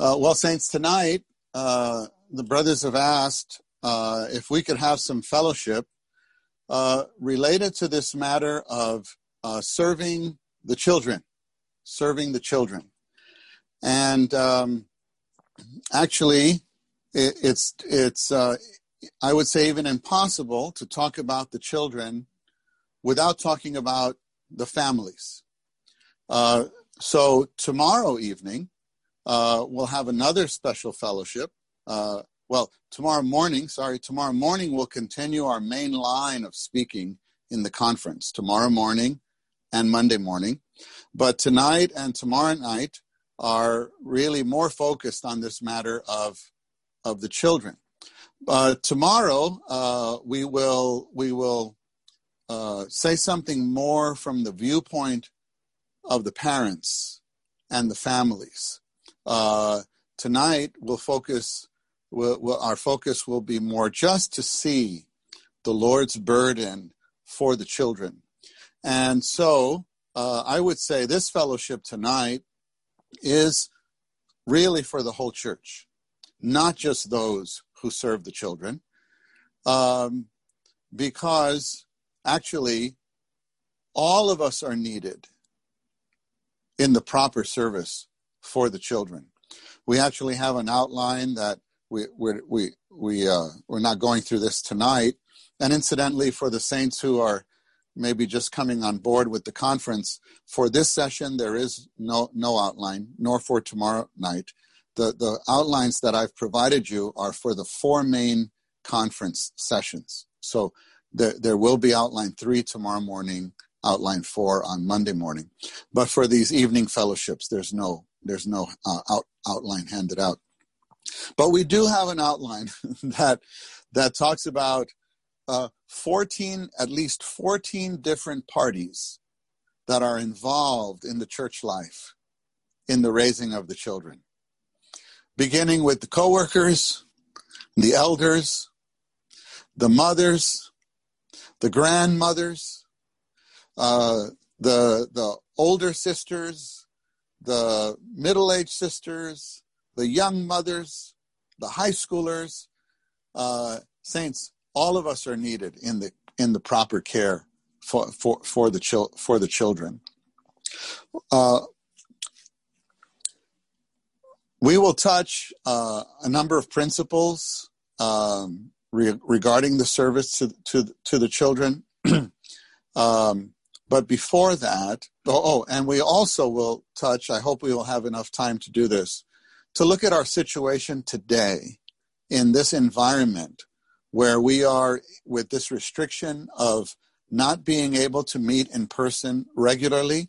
Uh, well, Saints, tonight uh, the brothers have asked uh, if we could have some fellowship uh, related to this matter of uh, serving the children, serving the children. And um, actually, it, it's, it's uh, I would say, even impossible to talk about the children without talking about the families. Uh, so tomorrow evening, uh, we'll have another special fellowship. Uh, well, tomorrow morning, sorry, tomorrow morning we'll continue our main line of speaking in the conference tomorrow morning and Monday morning. But tonight and tomorrow night are really more focused on this matter of, of the children. Uh, tomorrow uh, we will we will uh, say something more from the viewpoint of the parents and the families. Uh, tonight we'll focus. We'll, we'll, our focus will be more just to see the Lord's burden for the children, and so uh, I would say this fellowship tonight is really for the whole church, not just those who serve the children, um, because actually all of us are needed in the proper service for the children. We actually have an outline that we we we we uh, we're not going through this tonight. And incidentally, for the saints who are maybe just coming on board with the conference, for this session there is no no outline, nor for tomorrow night the, the outlines that I've provided you are for the four main conference sessions. So there, there will be outline three tomorrow morning, outline four on Monday morning. But for these evening fellowships, there's no, there's no uh, out, outline handed out. But we do have an outline that, that talks about uh, 14, at least 14 different parties that are involved in the church life in the raising of the children beginning with the co-workers, the elders, the mothers, the grandmothers, uh, the the older sisters, the middle-aged sisters, the young mothers, the high schoolers, uh, saints. All of us are needed in the in the proper care for for for the chil- for the children. Uh, we will touch uh, a number of principles um, re- regarding the service to, to, to the children. um, but before that, oh, oh, and we also will touch, I hope we will have enough time to do this, to look at our situation today in this environment where we are with this restriction of not being able to meet in person regularly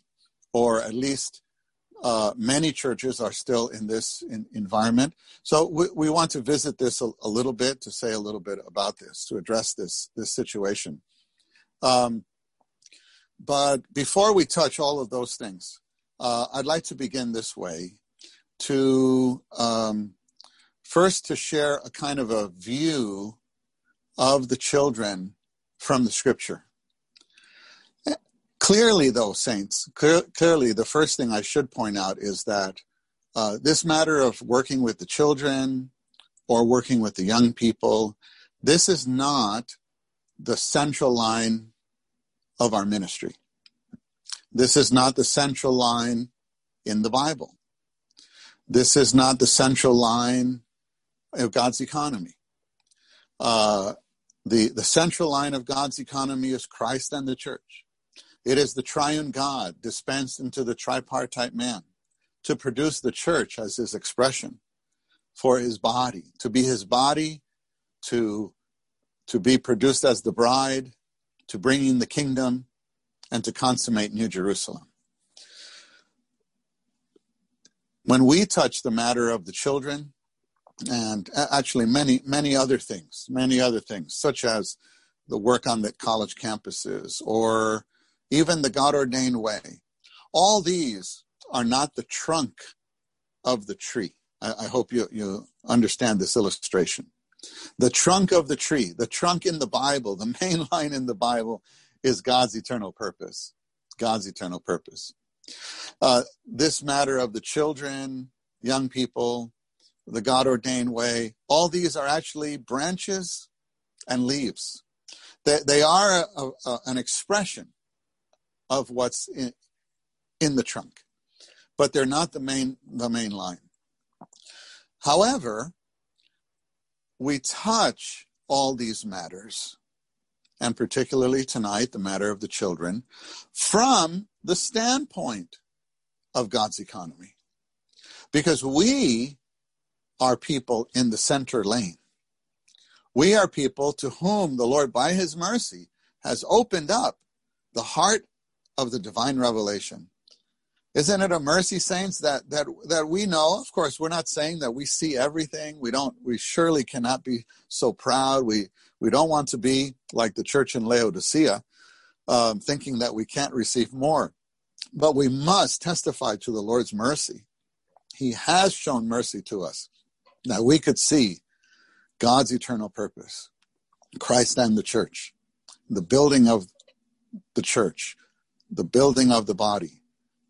or at least uh, many churches are still in this in, environment. So we, we, want to visit this a, a, little bit to say a little bit about this, to address this, this situation. Um, but before we touch all of those things, uh, I'd like to begin this way to um, first to share a kind of a view of the children from the scripture. Clearly, though, saints, clear, clearly, the first thing I should point out is that uh, this matter of working with the children or working with the young people, this is not the central line of our ministry. This is not the central line in the Bible. This is not the central line of God's economy. Uh, the, the central line of God's economy is Christ and the church. It is the triune God dispensed into the tripartite man to produce the church as his expression for his body, to be his body, to, to be produced as the bride, to bring in the kingdom, and to consummate New Jerusalem. When we touch the matter of the children, and actually many, many other things, many other things, such as the work on the college campuses or even the God ordained way. All these are not the trunk of the tree. I, I hope you, you understand this illustration. The trunk of the tree, the trunk in the Bible, the main line in the Bible is God's eternal purpose. God's eternal purpose. Uh, this matter of the children, young people, the God ordained way. All these are actually branches and leaves. They, they are a, a, an expression of what's in, in the trunk, but they're not the main, the main line. However, we touch all these matters, and particularly tonight, the matter of the children, from the standpoint of God's economy. Because we are people in the center lane. We are people to whom the Lord, by his mercy, has opened up the heart of the divine revelation. Isn't it a mercy, saints, that that that we know? Of course, we're not saying that we see everything. We don't. We surely cannot be so proud. We we don't want to be like the church in Laodicea, um, thinking that we can't receive more. But we must testify to the Lord's mercy. He has shown mercy to us that we could see God's eternal purpose, Christ and the church, the building of the church, the building of the body,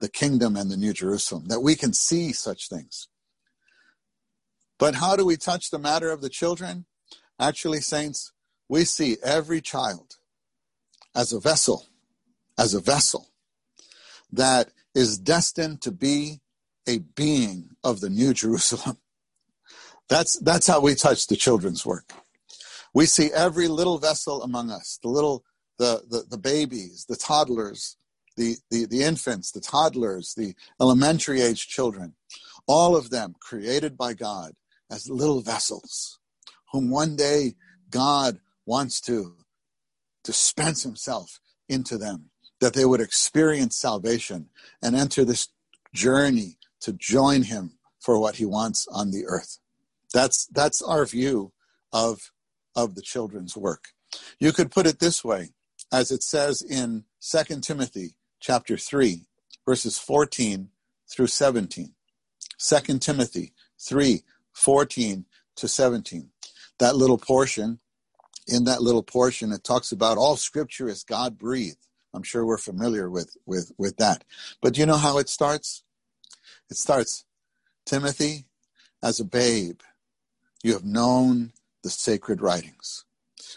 the kingdom and the New Jerusalem, that we can see such things. But how do we touch the matter of the children? Actually, saints, we see every child as a vessel, as a vessel that is destined to be a being of the New Jerusalem. That's, that's how we touch the children's work. We see every little vessel among us, the little, the, the, the babies, the toddlers, the, the, the infants, the toddlers, the elementary age children, all of them created by God as little vessels, whom one day God wants to dispense himself into them, that they would experience salvation and enter this journey to join him for what he wants on the earth. That's that's our view of of the children's work. You could put it this way, as it says in 2 Timothy chapter 3, verses 14 through 17. 2 Timothy 3, 14 to 17. That little portion, in that little portion, it talks about all scripture is God breathed. I'm sure we're familiar with, with, with that. But do you know how it starts? It starts, Timothy, as a babe, you have known the sacred writings,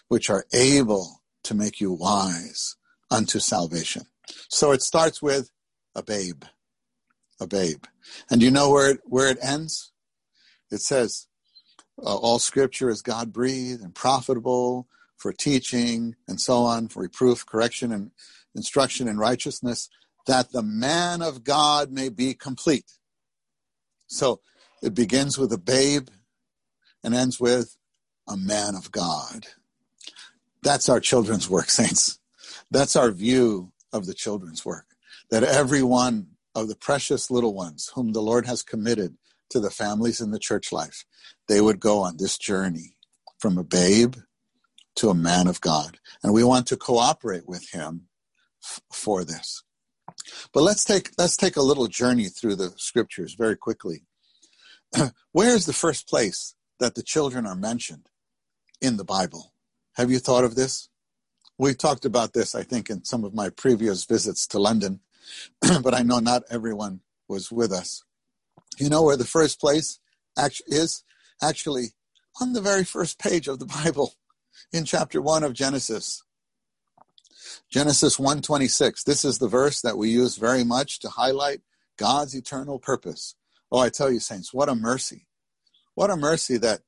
which are able to make you wise unto salvation. So it starts with a babe, a babe. And you know where it, where it ends? It says, uh, all scripture is God breathed and profitable for teaching and so on, for reproof, correction, and instruction in righteousness, that the man of God may be complete. So it begins with a babe and ends with a man of God. That's our children's work, saints. That's our view of the children's work. That every one of the precious little ones whom the Lord has committed to the families in the church life, they would go on this journey from a babe to a man of God. And we want to cooperate with him f- for this. But let's take let's take a little journey through the scriptures very quickly. Where is the first place that the children are mentioned in the Bible. Have you thought of this? We talked about this, I think, in some of my previous visits to London, but I know not everyone was with us. You know where the first place is? Actually, on the very first page of the Bible, in chapter 1 of Genesis. Genesis 1:26. This is the verse that we use very much to highlight God's eternal purpose. Oh, I tell you saints, what a mercy what a mercy that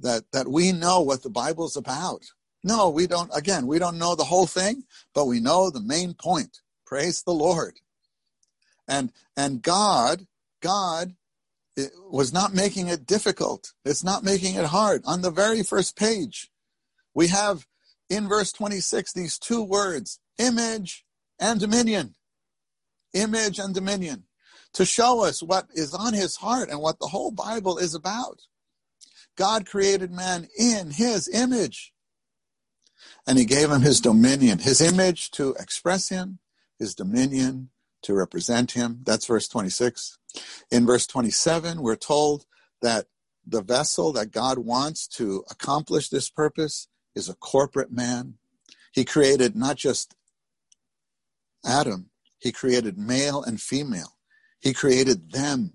that that we know what the Bible's about. No, we don't again, we don't know the whole thing, but we know the main point. Praise the Lord. And and God, God eh, was not making it difficult. It's not making it hard. On the very first page, we have in verse 26 these two words, image and dominion. Image and dominion to show us what is on his heart and what the whole Bible is about. God created man in his image. And he gave him his dominion, his image to express him, his dominion to represent him. That's verse 26. In verse 27, we're told that the vessel that God wants to accomplish this purpose is a corporate man. He created not just Adam, he created male and female. He created them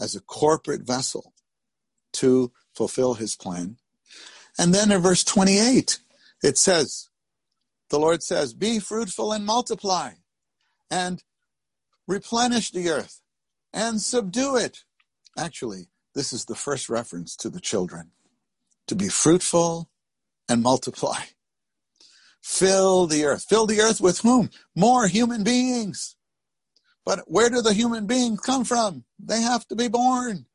as a corporate vessel to fulfill his plan. And then in verse 28, it says, the Lord says, Be fruitful and multiply, and replenish the earth, and subdue it. Actually, this is the first reference to the children to be fruitful and multiply. Fill the earth. Fill the earth with whom? More human beings. But where do the human beings come from? They have to be born.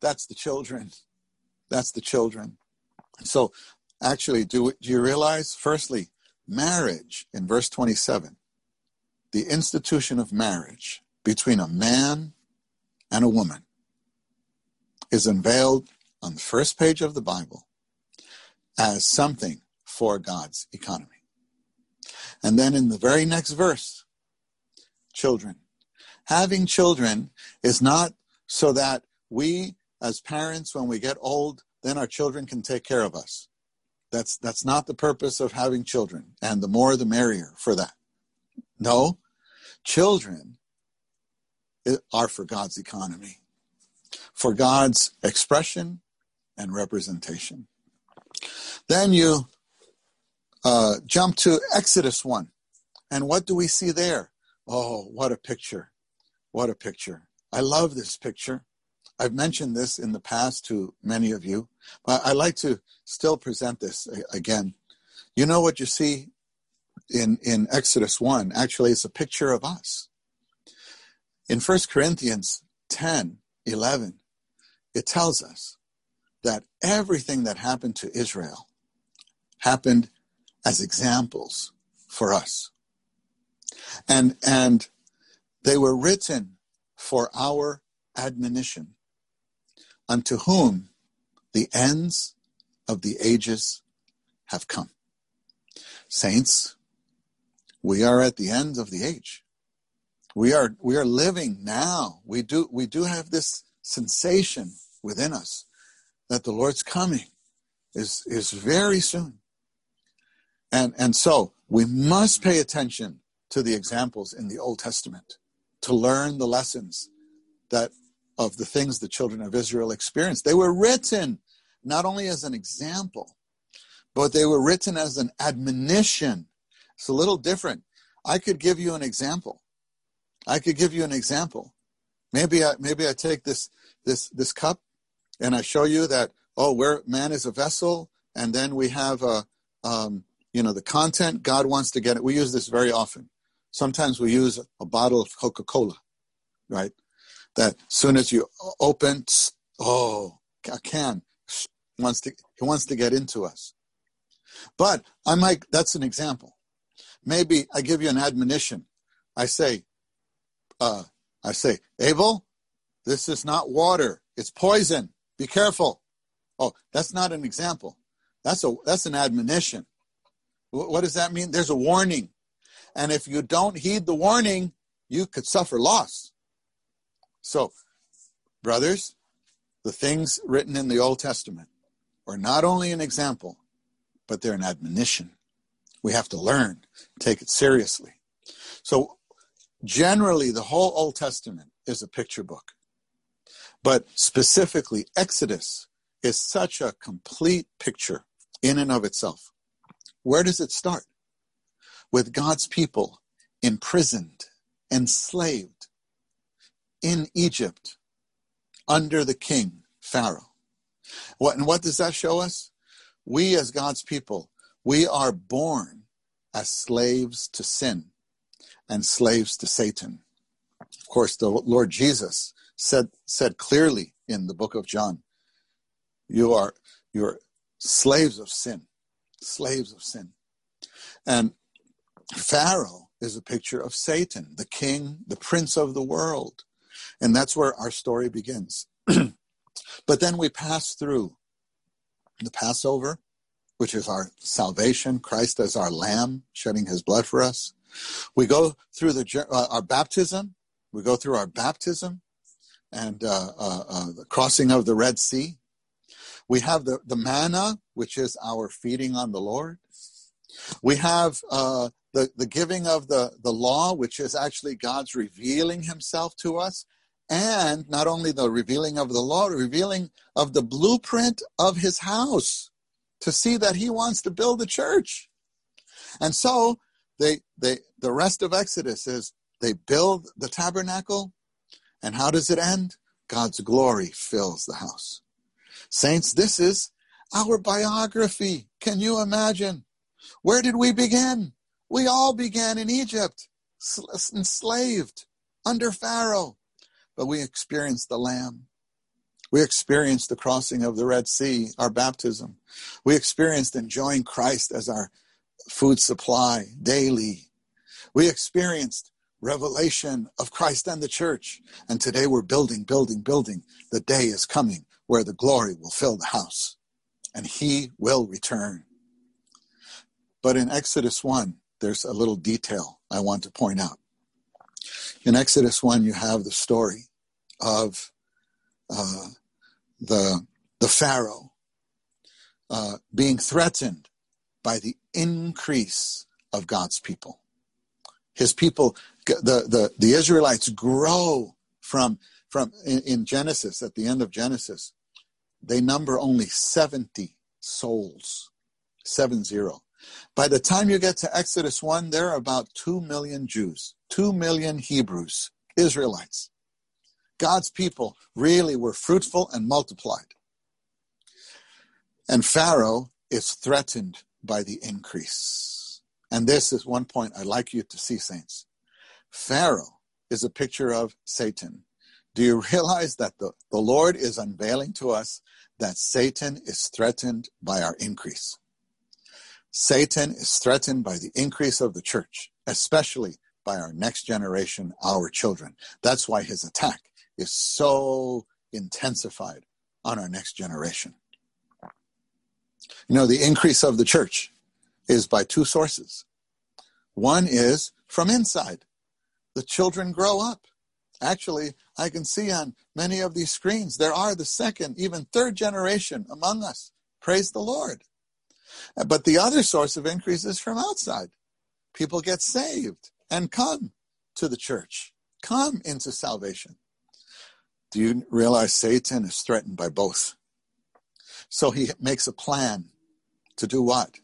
That's the children. That's the children. So, actually, do, do you realize? Firstly, marriage in verse 27, the institution of marriage between a man and a woman is unveiled on the first page of the Bible as something for God's economy. And then in the very next verse, children. Having children is not so that we, as parents, when we get old, then our children can take care of us. That's, that's not the purpose of having children. And the more, the merrier for that. No, children are for God's economy, for God's expression and representation. Then you uh, jump to Exodus 1. And what do we see there? Oh, what a picture. What a picture. I love this picture. I've mentioned this in the past to many of you, but I like to still present this again. You know what you see in, in Exodus 1? Actually, it's a picture of us. In 1 Corinthians 10 11, it tells us that everything that happened to Israel happened as examples for us. And, and they were written for our admonition, unto whom the ends of the ages have come. Saints, we are at the end of the age. We are, we are living now. We do, we do have this sensation within us that the Lord's coming is, is very soon. And, and so we must pay attention to the examples in the Old Testament to learn the lessons that of the things the children of Israel experienced. They were written not only as an example, but they were written as an admonition. It's a little different. I could give you an example. I could give you an example. Maybe I maybe I take this this this cup and I show you that oh, where man is a vessel, and then we have a um, you know the content god wants to get it we use this very often sometimes we use a bottle of coca-cola right that soon as you open oh a can wants to he wants to get into us. But i might that's an example. Maybe i give you an admonition. I say uh, i say abel this is not water. It's poison. Be careful. Oh that's not an example. That's a that's an admonition. What does that mean? There's a warning. And if you don't heed the warning, you could suffer loss. So, brothers, the things written in the Old Testament are not only an example, but they're an admonition. We have to learn, take it seriously. So, generally, the whole Old Testament is a picture book. But specifically, Exodus is such a complete picture in and of itself. Where does it start? With God's people imprisoned, enslaved in Egypt under the king, Pharaoh. What, and what does that show us? We, as God's people, we are born as slaves to sin and slaves to Satan. Of course, the Lord Jesus said, said clearly in the book of John, you are, you're slaves of sin slaves of sin. And Pharaoh is a picture of Satan, the king, the prince of the world. And that's where our story begins. but then we pass through the Passover, which is our salvation, Christ as our lamb, shedding his blood for us. We go through the, uh, our baptism. We go through our baptism and uh, uh, uh the crossing of the Red Sea. We have the, the manna, which is our feeding on the Lord. We have uh, the, the giving of the, the law, which is actually God's revealing himself to us and not only the revealing of the law, revealing of the blueprint of his house to see that he wants to build the church. And so they they the rest of Exodus is they build the tabernacle, and how does it end? God's glory fills the house. Saints, this is our biography. Can you imagine? Where did we begin? We all began in Egypt, enslaved under Pharaoh, but we experienced the Lamb. We experienced the crossing of the Red Sea, our baptism. We experienced enjoying Christ as our food supply daily. We experienced revelation of Christ and the church. And today we're building, building, building. The day is coming where the glory will fill the house and he will return. But in Exodus 1, there's a little detail I want to point out. In Exodus 1, you have the story of uh, the, the Pharaoh uh, being threatened by the increase of God's people. His people, the, the, the Israelites grow from, from in, in Genesis, at the end of Genesis, they number only 70 souls, seven zero. By the time you get to Exodus 1, there are about 2 million Jews, 2 million Hebrews, Israelites. God's people really were fruitful and multiplied. And Pharaoh is threatened by the increase. And this is one point I'd like you to see, saints. Pharaoh is a picture of Satan. Do you realize that the, the Lord is unveiling to us that Satan is threatened by our increase? Satan is threatened by the increase of the church, especially by our next generation, our children. That's why his attack is so intensified on our next generation. You know, the increase of the church is by two sources. One is from inside. The children grow up. Actually, I can see on many of these screens, there are the second, even third generation among us. Praise the Lord. But the other source of increase is from outside. People get saved and come to the church, come into salvation. Do you realize Satan is threatened by both? So he makes a plan to do what?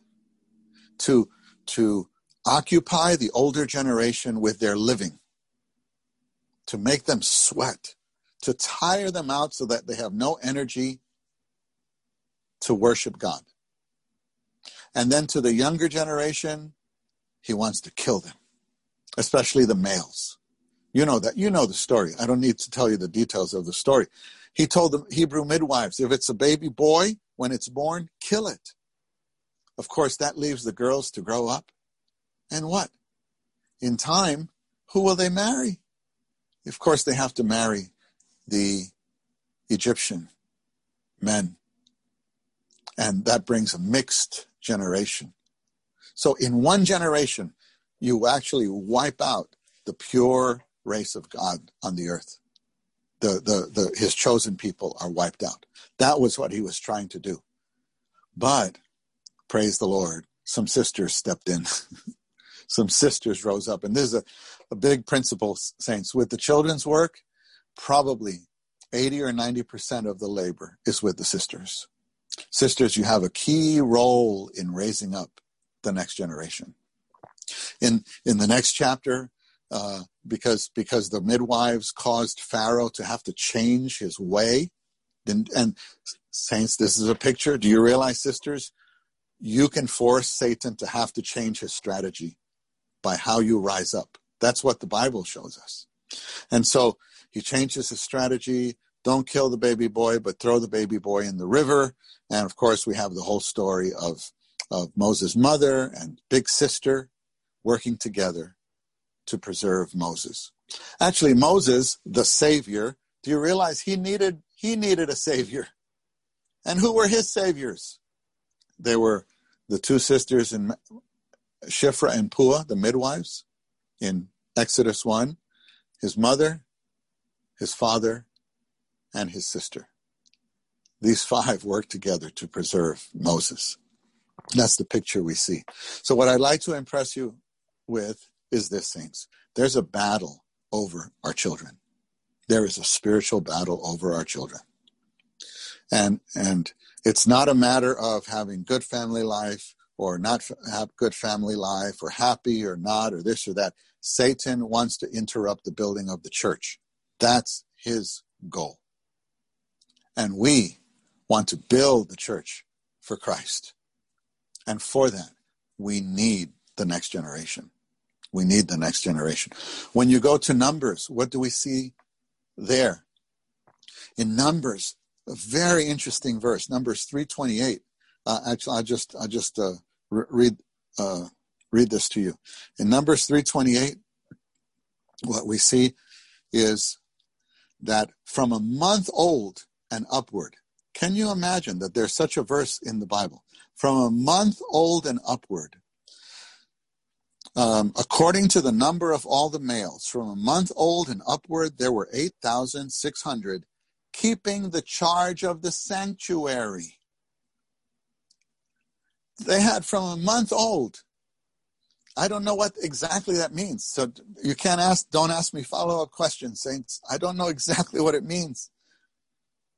To, to occupy the older generation with their living, to make them sweat, to tire them out so that they have no energy to worship God. And then to the younger generation, he wants to kill them, especially the males. You know that. You know the story. I don't need to tell you the details of the story. He told the Hebrew midwives, if it's a baby boy, when it's born, kill it. Of course, that leaves the girls to grow up. And what? In time, who will they marry? Of course, they have to marry the Egyptian men. And that brings a mixed generation. So, in one generation, you actually wipe out the pure race of God on the earth. The, the, the, his chosen people are wiped out. That was what he was trying to do. But, praise the Lord, some sisters stepped in. some sisters rose up. And this is a, a big principle, saints. With the children's work, probably 80 or 90% of the labor is with the sisters. Sisters, you have a key role in raising up the next generation. In, in the next chapter, uh, because because the midwives caused Pharaoh to have to change his way. And, and saints, this is a picture. Do you realize, sisters? You can force Satan to have to change his strategy by how you rise up. That's what the Bible shows us. And so he changes his strategy. Don't kill the baby boy, but throw the baby boy in the river. And of course, we have the whole story of, of Moses' mother and big sister working together to preserve Moses. Actually, Moses, the savior, do you realize he needed he needed a savior? And who were his saviors? They were the two sisters in Shiphrah and Puah, the midwives, in Exodus 1, his mother, his father, and his sister. These five worked together to preserve Moses. That's the picture we see. So, what I'd like to impress you with is this, saints. There's a battle over our children. there is a spiritual battle over our children. And, and it's not a matter of having good family life or not have good family life or happy or not or this or that. Satan wants to interrupt the building of the church. That's his goal. And we want to build the church for Christ. And for that, we need the next generation. We need the next generation. When you go to Numbers, what do we see there? In Numbers, a very interesting verse, Numbers 328. Uh, actually, I just, I just uh, read, uh, read this to you. In Numbers 328, what we see is that from a month old and upward, can you imagine that there's such a verse in the Bible? From a month old and upward, um, according to the number of all the males, from a month old and upward, there were 8,600 keeping the charge of the sanctuary. They had from a month old. I don't know what exactly that means. So you can't ask, don't ask me follow up questions, saints. I don't know exactly what it means.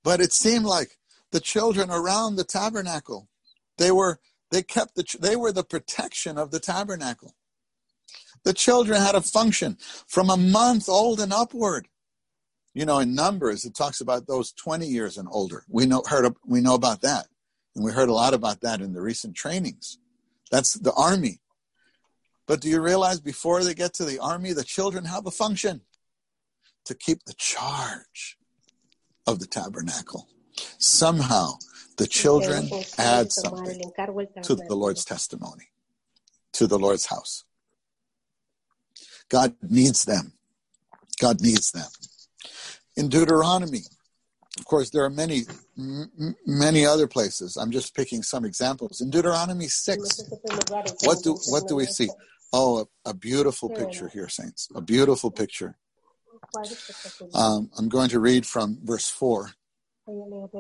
But it seemed like the children around the tabernacle, they were, they kept the, they were the protection of the tabernacle. The children had a function from a month old and upward. You know, in Numbers, it talks about those 20 years and older. We know, heard, we know about that. And we heard a lot about that in the recent trainings. That's the army. But do you realize before they get to the army, the children have a function to keep the charge of the tabernacle. Somehow, the children add something to the Lord's testimony, to the Lord's house. God needs them. God needs them. In Deuteronomy, of course, there are many, m- many other places. I'm just picking some examples. In Deuteronomy 6, what do, what do we see? Oh, a, a beautiful picture here, saints. A beautiful picture. Um, I'm going to read from verse 4.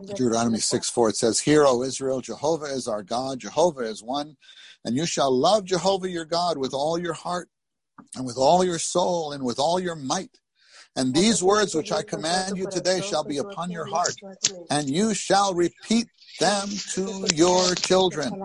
Deuteronomy 6 4, it says, Hear, O Israel, Jehovah is our God, Jehovah is one, and you shall love Jehovah your God with all your heart, and with all your soul, and with all your might. And these words which I command you today shall be upon your heart, and you shall repeat them to your children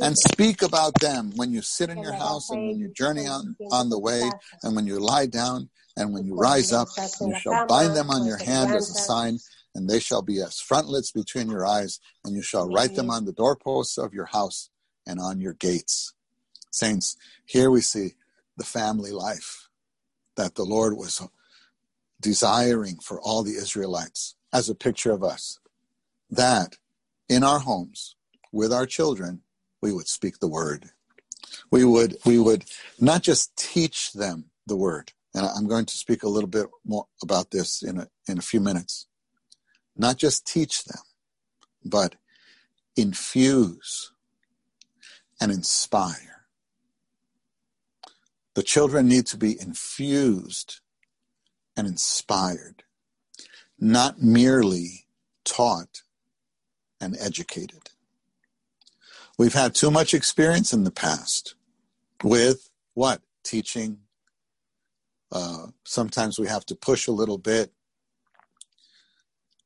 and speak about them when you sit in your house and when you journey on, on the way and when you lie down and when you rise up. You shall bind them on your hand as a sign and they shall be as frontlets between your eyes, and you shall write them on the doorposts of your house and on your gates. Saints, here we see the family life that the Lord was desiring for all the Israelites as a picture of us. That in our homes, with our children, we would speak the word. We would, we would not just teach them the word, and I'm going to speak a little bit more about this in a, in a few minutes not just teach them, but infuse and inspire. The children need to be infused and inspired, not merely taught and educated. We've had too much experience in the past with what? Teaching. Uh, sometimes we have to push a little bit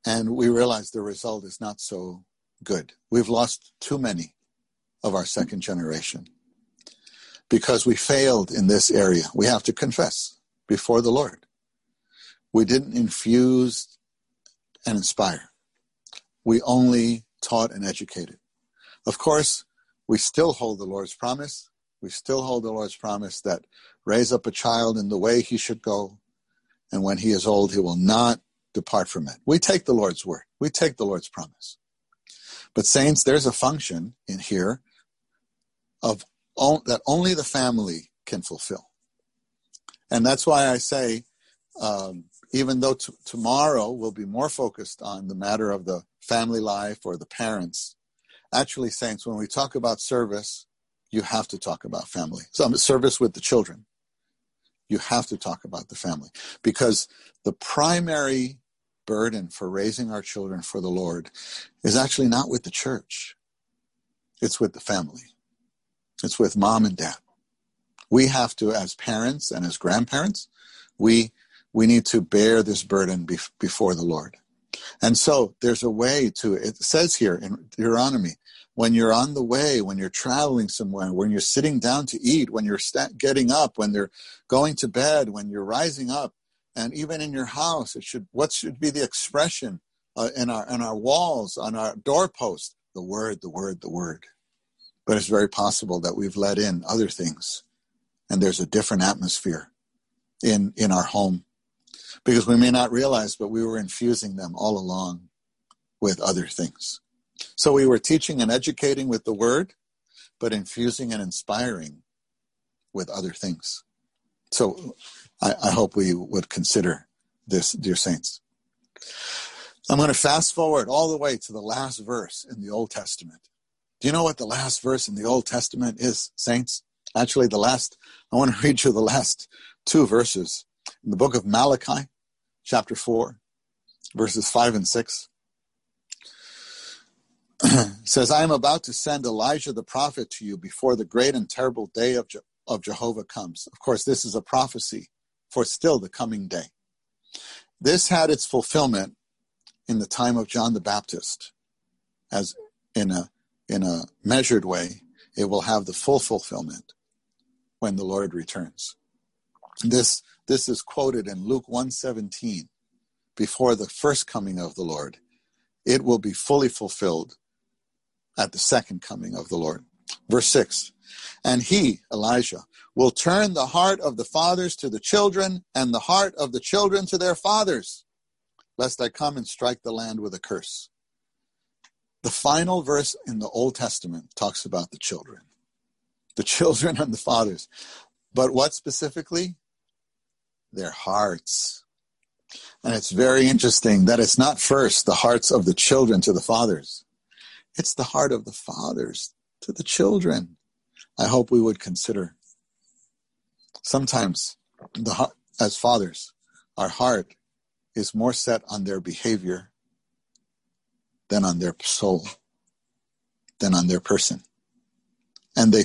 and we realize the result is not so good. We've lost too many of our second generation because we failed in this area. We have to confess before the Lord. We didn't infuse and inspire. We only taught and educated. Of course, we still hold the Lord's promise. We still hold the Lord's promise that raise up a child in the way he should go, and when he is old, he will not depart from it. We take the Lord's word, we take the Lord's promise. But, saints, there's a function in here of that only the family can fulfill. And that's why I say, um, even though t- tomorrow we'll be more focused on the matter of the family life or the parents, actually, saints, when we talk about service, you have to talk about family. So, service with the children. You have to talk about the family because the primary burden for raising our children for the Lord is actually not with the church, it's with the family, it's with mom and dad. We have to, as parents and as grandparents, we we need to bear this burden before the Lord. And so there's a way to, it says here in Deuteronomy, when you're on the way, when you're traveling somewhere, when you're sitting down to eat, when you're getting up, when they're going to bed, when you're rising up, and even in your house, it should, what should be the expression uh, in our, in our walls, on our doorpost? The word, the word, the word. But it's very possible that we've let in other things and there's a different atmosphere in, in our home because we may not realize, but we were infusing them all along with other things. So we were teaching and educating with the word, but infusing and inspiring with other things. So I, I hope we would consider this, dear saints. I'm going to fast forward all the way to the last verse in the Old Testament. Do you know what the last verse in the Old Testament is, saints? Actually, the last, I want to read you the last two verses in the book of Malachi, chapter 4, verses 5 and 6. says, I am about to send Elijah the prophet to you before the great and terrible day of, Je- of Jehovah comes. Of course, this is a prophecy for still the coming day. This had its fulfillment in the time of John the Baptist, as in a in a measured way, it will have the full fulfillment when the Lord returns. This this is quoted in Luke 117 before the first coming of the Lord. It will be fully fulfilled at the second coming of the Lord. Verse 6 And he, Elijah, will turn the heart of the fathers to the children, and the heart of the children to their fathers, lest I come and strike the land with a curse. The final verse in the Old Testament talks about the children, the children and the fathers. But what specifically? Their hearts. And it's very interesting that it's not first the hearts of the children to the fathers, it's the heart of the fathers to the children. I hope we would consider. Sometimes, the, as fathers, our heart is more set on their behavior than on their soul, than on their person. And they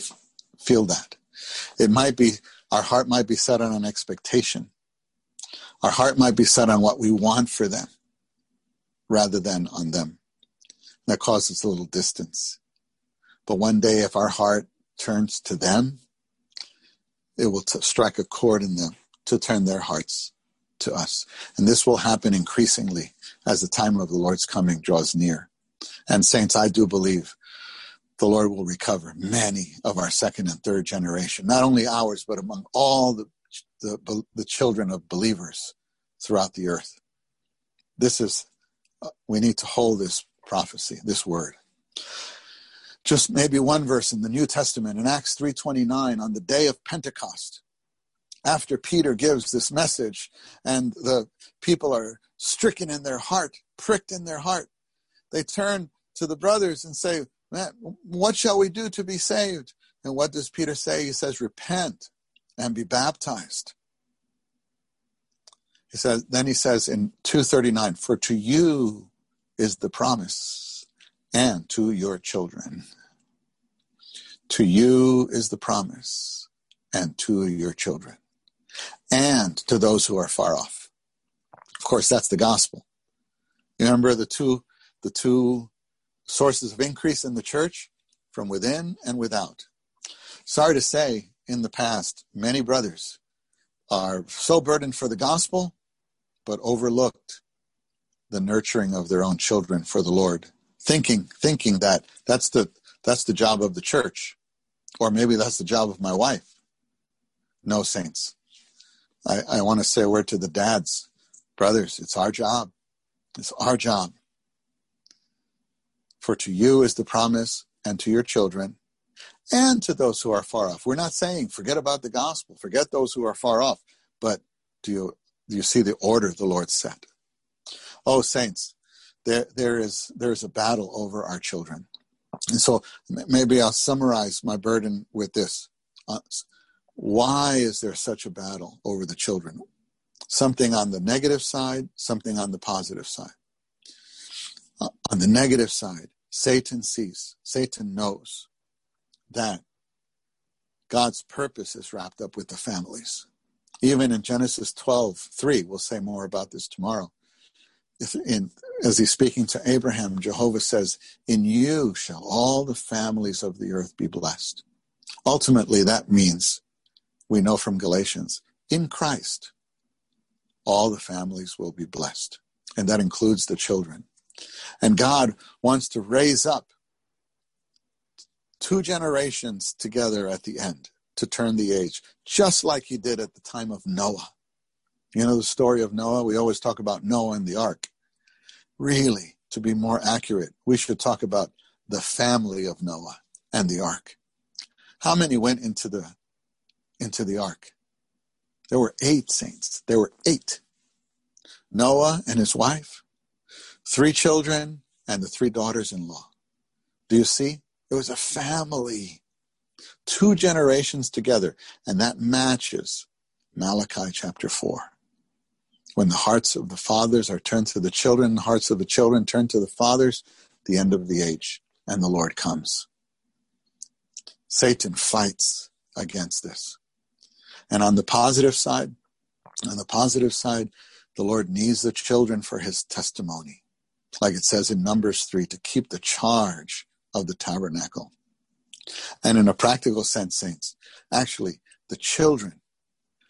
feel that. It might be, our heart might be set on an expectation. Our heart might be set on what we want for them rather than on them. That causes a little distance. But one day, if our heart turns to them, it will t- strike a chord in them to turn their hearts to us. And this will happen increasingly as the time of the Lord's coming draws near. And saints, I do believe the Lord will recover many of our second and third generation, not only ours, but among all the, the, the children of believers throughout the earth. This is, uh, we need to hold this prophecy, this word. Just maybe one verse in the New Testament in Acts 3:29 on the day of Pentecost after Peter gives this message and the people are stricken in their heart, pricked in their heart, they turn to the brothers and say, what shall we do to be saved? And what does Peter say? He says, Repent and be baptized. He says, then he says in 239, For to you is the promise, and to your children. To you is the promise, and to your children and to those who are far off. Of course, that's the gospel. You remember the two, the two sources of increase in the church from within and without. Sorry to say, in the past, many brothers are so burdened for the gospel, but overlooked the nurturing of their own children for the Lord, thinking thinking that that's the that's the job of the church, or maybe that's the job of my wife. No saints. I, I want to say a word to the dads, brothers. It's our job. It's our job. For to you is the promise, and to your children, and to those who are far off. We're not saying forget about the gospel, forget those who are far off, but do you do you see the order the Lord set? Oh, saints, there there is there is a battle over our children, and so maybe I'll summarize my burden with this: uh, why is there such a battle over the children? Something on the negative side, something on the positive side. Uh, on the negative side, Satan sees, Satan knows that God's purpose is wrapped up with the families. Even in Genesis 12, 3, we'll say more about this tomorrow. In, as he's speaking to Abraham, Jehovah says, In you shall all the families of the earth be blessed. Ultimately, that means, we know from Galatians, in Christ, all the families will be blessed. And that includes the children. And God wants to raise up two generations together at the end to turn the age, just like he did at the time of Noah. You know the story of Noah? We always talk about Noah and the ark. Really, to be more accurate, we should talk about the family of Noah and the ark. How many went into the into the ark? There were eight saints. There were eight. Noah and his wife, three children, and the three daughters in law. Do you see? It was a family, two generations together, and that matches Malachi chapter 4. When the hearts of the fathers are turned to the children, the hearts of the children turn to the fathers, the end of the age, and the Lord comes. Satan fights against this. And on the positive side, on the positive side, the Lord needs the children for his testimony. Like it says in Numbers 3, to keep the charge of the tabernacle. And in a practical sense, saints, actually, the children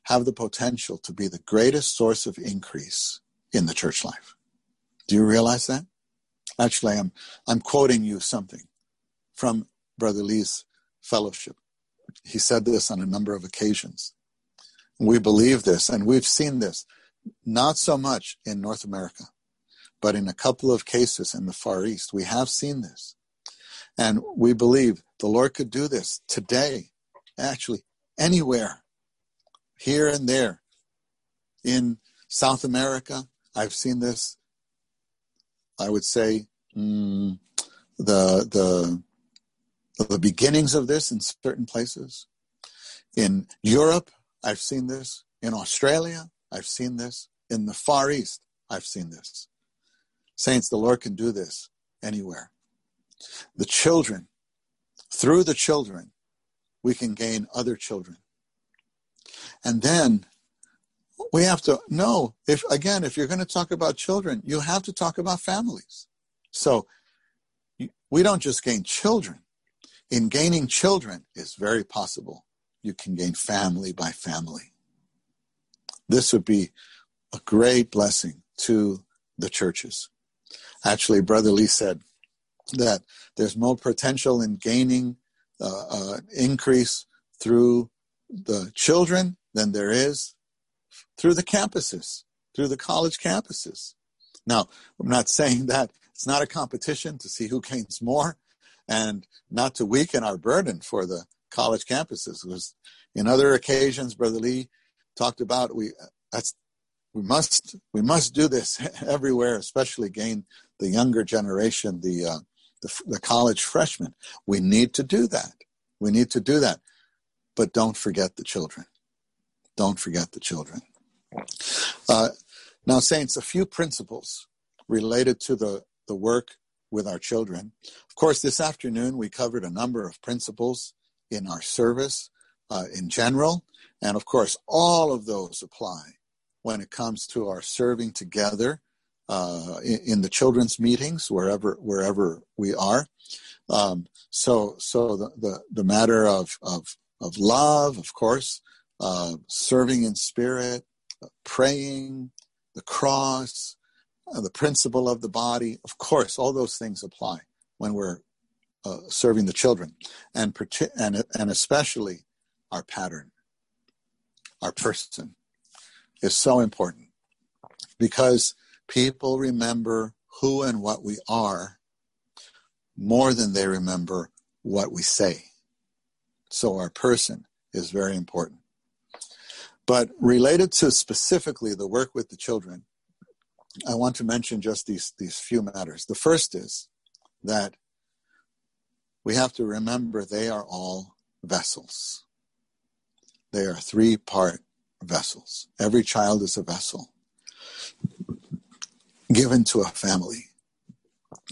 have the potential to be the greatest source of increase in the church life. Do you realize that? Actually, I'm, I'm quoting you something from Brother Lee's fellowship. He said this on a number of occasions. We believe this, and we've seen this, not so much in North America, but in a couple of cases in the Far East. We have seen this. And we believe the Lord could do this today, actually, anywhere, here and there. In South America, I've seen this. I would say mm, the the the beginnings of this in certain places. In Europe, I've seen this. In Australia, I've seen this. In the Far East, I've seen this. Saints, the Lord can do this anywhere. The children, through the children, we can gain other children. And then we have to know if again if you're going to talk about children you have to talk about families so we don't just gain children in gaining children is very possible you can gain family by family this would be a great blessing to the churches actually brother lee said that there's more potential in gaining uh, uh, increase through the children than there is through the campuses, through the college campuses. Now, I'm not saying that it's not a competition to see who gains more and not to weaken our burden for the college campuses. Because in other occasions, Brother Lee talked about we that's we must we must do this everywhere, especially gain the younger generation, the uh, the, the college freshmen. We need to do that. We need to do that. But don't forget the children. Don't forget the children. Uh, now, Saints, a few principles related to the, the work with our children. Of course, this afternoon we covered a number of principles in our service uh, in general. And of course, all of those apply when it comes to our serving together uh, in, in, the children's meetings wherever wherever we are. Um, so so the, the, the matter of of of love, of course, uh, serving in spirit, uh, praying, the cross, uh, the principle of the body. Of course, all those things apply when we're uh, serving the children, and and and especially our pattern, our person, is so important because People remember who and what we are more than they remember what we say. So our person is very important. But related to specifically the work with the children, I want to mention just these, these few matters. The first is that we have to remember they are all vessels. They are three part vessels. Every child is a vessel given to a family,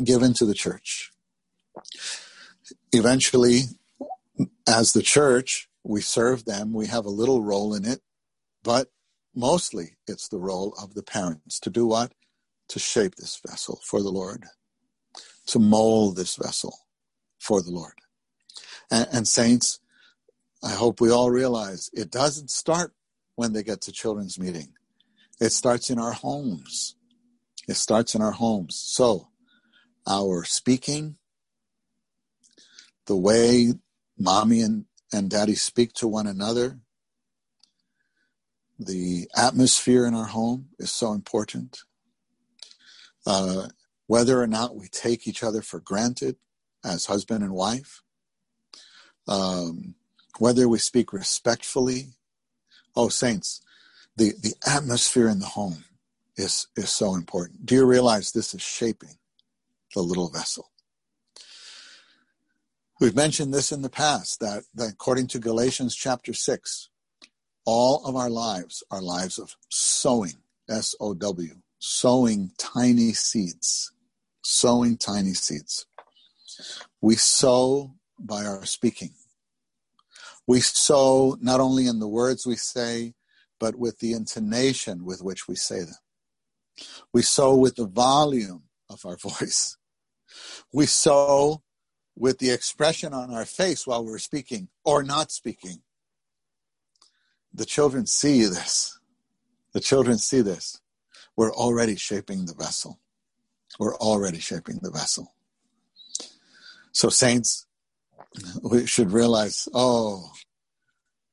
given to the church. Eventually, as the church, we serve them, we have a little role in it, But mostly it's the role of the parents to do what? To shape this vessel for the Lord, to mold this vessel for the Lord. And, and saints, I hope we all realize it doesn't start when they get to children's meeting. It starts in our homes. It starts in our homes. So, our speaking, the way mommy and, and daddy speak to one another, the atmosphere in our home is so important. Uh, whether or not we take each other for granted as husband and wife, um, whether we speak respectfully. Oh, saints, the, the atmosphere in the home is, is so important. Do you realize this is shaping the little vessel? We've mentioned this in the past that, that according to Galatians chapter 6, all of our lives are lives of sowing, S O W, sowing tiny seeds, sowing tiny seeds. We sow by our speaking. We sow not only in the words we say, but with the intonation with which we say them. We sow with the volume of our voice. We sow with the expression on our face while we're speaking or not speaking. The children see this. The children see this. We're already shaping the vessel. We're already shaping the vessel. So, saints, we should realize oh,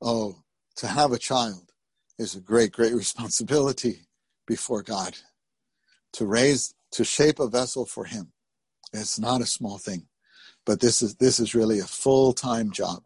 oh, to have a child is a great, great responsibility before God. To raise, to shape a vessel for Him, it's not a small thing, but this is this is really a full time job.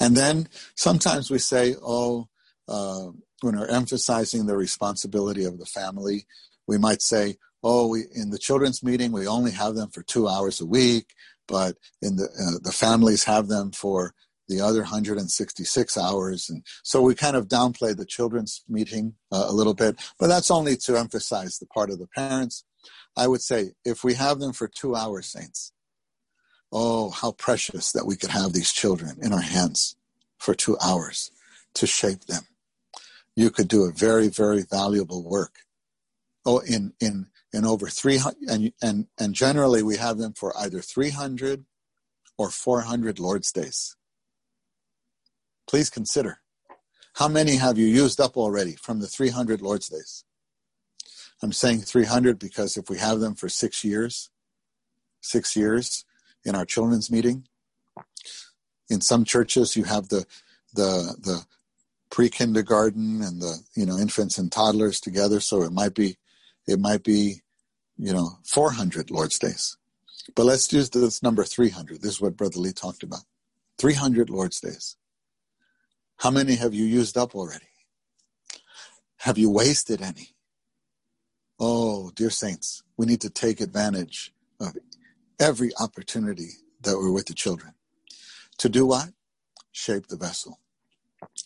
And then sometimes we say, oh, uh, when we're emphasizing the responsibility of the family, we might say, oh, we, in the children's meeting, we only have them for two hours a week but in the uh, the families have them for the other 166 hours. And so we kind of downplay the children's meeting uh, a little bit but that's only to emphasize the part of the parents. I would say if we have them for two hours saints oh how precious that we could have these children in our hands for two hours to shape them. You could do a very very valuable work. Oh in in in over 300 and, and and generally we have them for either 300 or 400 lord's days. Please consider how many have you used up already from the 300 lord's days? I'm saying 300 because if we have them for six years six years in our children's meeting in some churches you have the the the pre-kindergarten and the you know infants and toddlers together so it might be it might be you know, 400 Lord's Days. But let's use this number 300. This is what Brother Lee talked about. 300 Lord's Days. How many have you used up already? Have you wasted any? Oh, dear saints, we need to take advantage of every opportunity that we're with the children. To do what? Shape the vessel.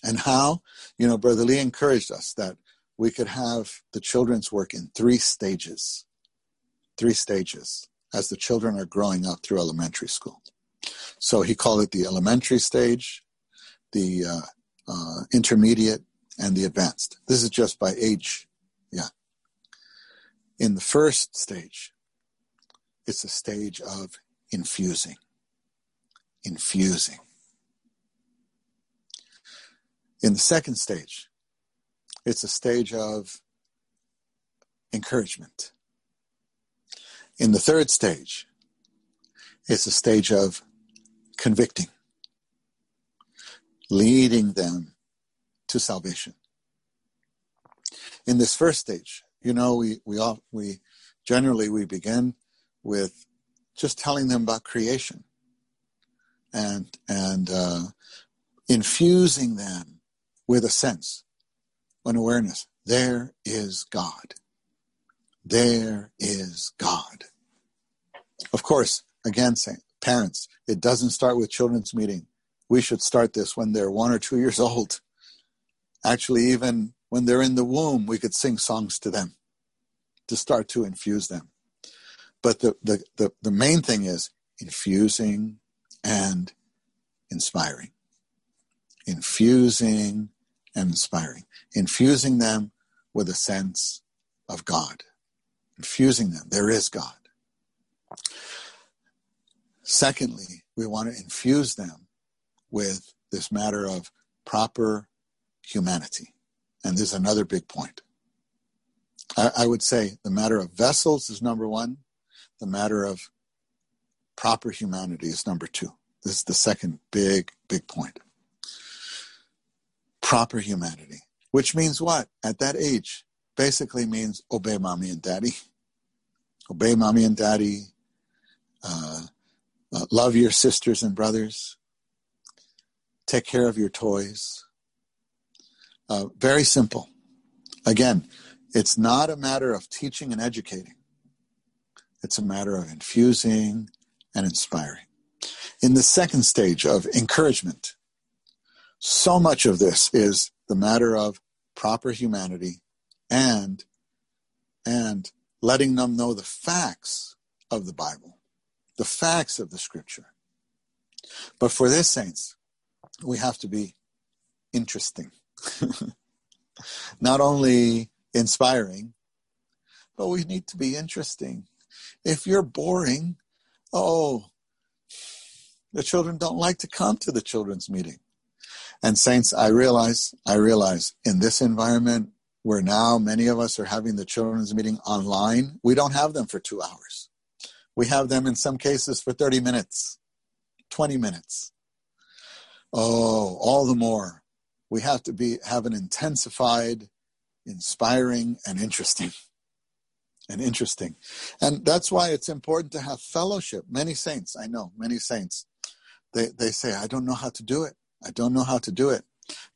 And how? You know, Brother Lee encouraged us that we could have the children's work in three stages three stages as the children are growing up through elementary school. So he called it the elementary stage, the uh, uh, intermediate, and the advanced. This is just by age. Yeah. In the first stage, it's a stage of infusing. Infusing. In the second stage, it's a stage of encouragement. In the third stage, it's a stage of convicting, leading them to salvation. In this first stage, you know, we we all, we generally we begin with just telling them about creation and and uh, infusing them with a sense, an awareness. There is God. There is God. Of course, again, parents, it doesn't start with children's meeting. We should start this when they're one or two years old. Actually, even when they're in the womb, we could sing songs to them to start to infuse them. But the, the, the, the main thing is infusing and inspiring. Infusing and inspiring, infusing them with a sense of God, infusing them. There is God. Secondly, we want to infuse them with this matter of proper humanity. And this is another big point. I, I, would say the matter of vessels is number one, the matter of proper humanity is number two. This is the second big, big point. Proper humanity, which means what? At that age, basically means obey mommy and daddy. Obey mommy and daddy. Uh, uh, love your sisters and brothers. Take care of your toys. Uh, very simple. Again, it's not a matter of teaching and educating. It's a matter of infusing and inspiring. In the second stage of encouragement, so much of this is the matter of proper humanity and and letting them know the facts of the Bible, the facts of the scripture. But for this, saints, we have to be interesting. Not only inspiring, but we need to be interesting. If you're boring, oh, the children don't like to come to the children's meeting. And saints, I realize, I realize in this environment where now many of us are having the children's meeting online, we don't have them for two hours. We have them in some cases for 30 minutes, 20 minutes. Oh, all the more. We have to be have an intensified, inspiring, and interesting. And interesting. And that's why it's important to have fellowship. Many saints, I know, many saints, they, they say, I don't know how to do it. I don't know how to do it.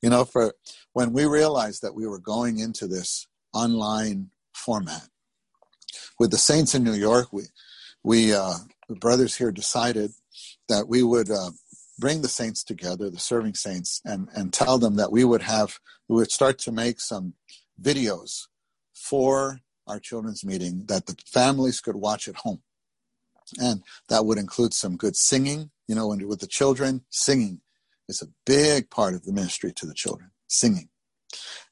You know, for when we realized that we were going into this online format with the saints in New York, we we uh, the brothers here decided that we would uh, bring the saints together, the serving saints, and and tell them that we would have we would start to make some videos for our children's meeting that the families could watch at home, and that would include some good singing. You know, with the children, singing is a big part of the ministry to the children, singing,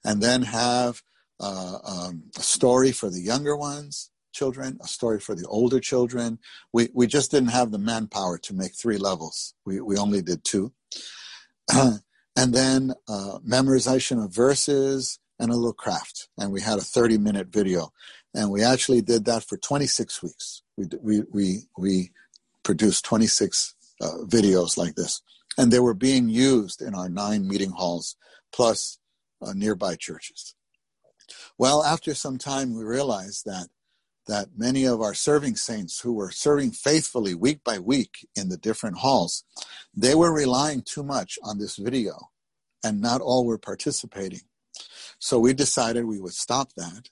and then have uh, um, a story for the younger ones children, a story for the older children. We, we just didn't have the manpower to make three levels. We, we only did two. and then uh, memorization of verses and a little craft. And we had a 30 minute video. And we actually did that for 26 weeks. We, we, we, we produced 26 uh, videos like this. And they were being used in our nine meeting halls plus uh, nearby churches. Well, after some time, we realized that that many of our serving saints who were serving faithfully week by week in the different halls, they were relying too much on this video and not all were participating. So we decided we would stop that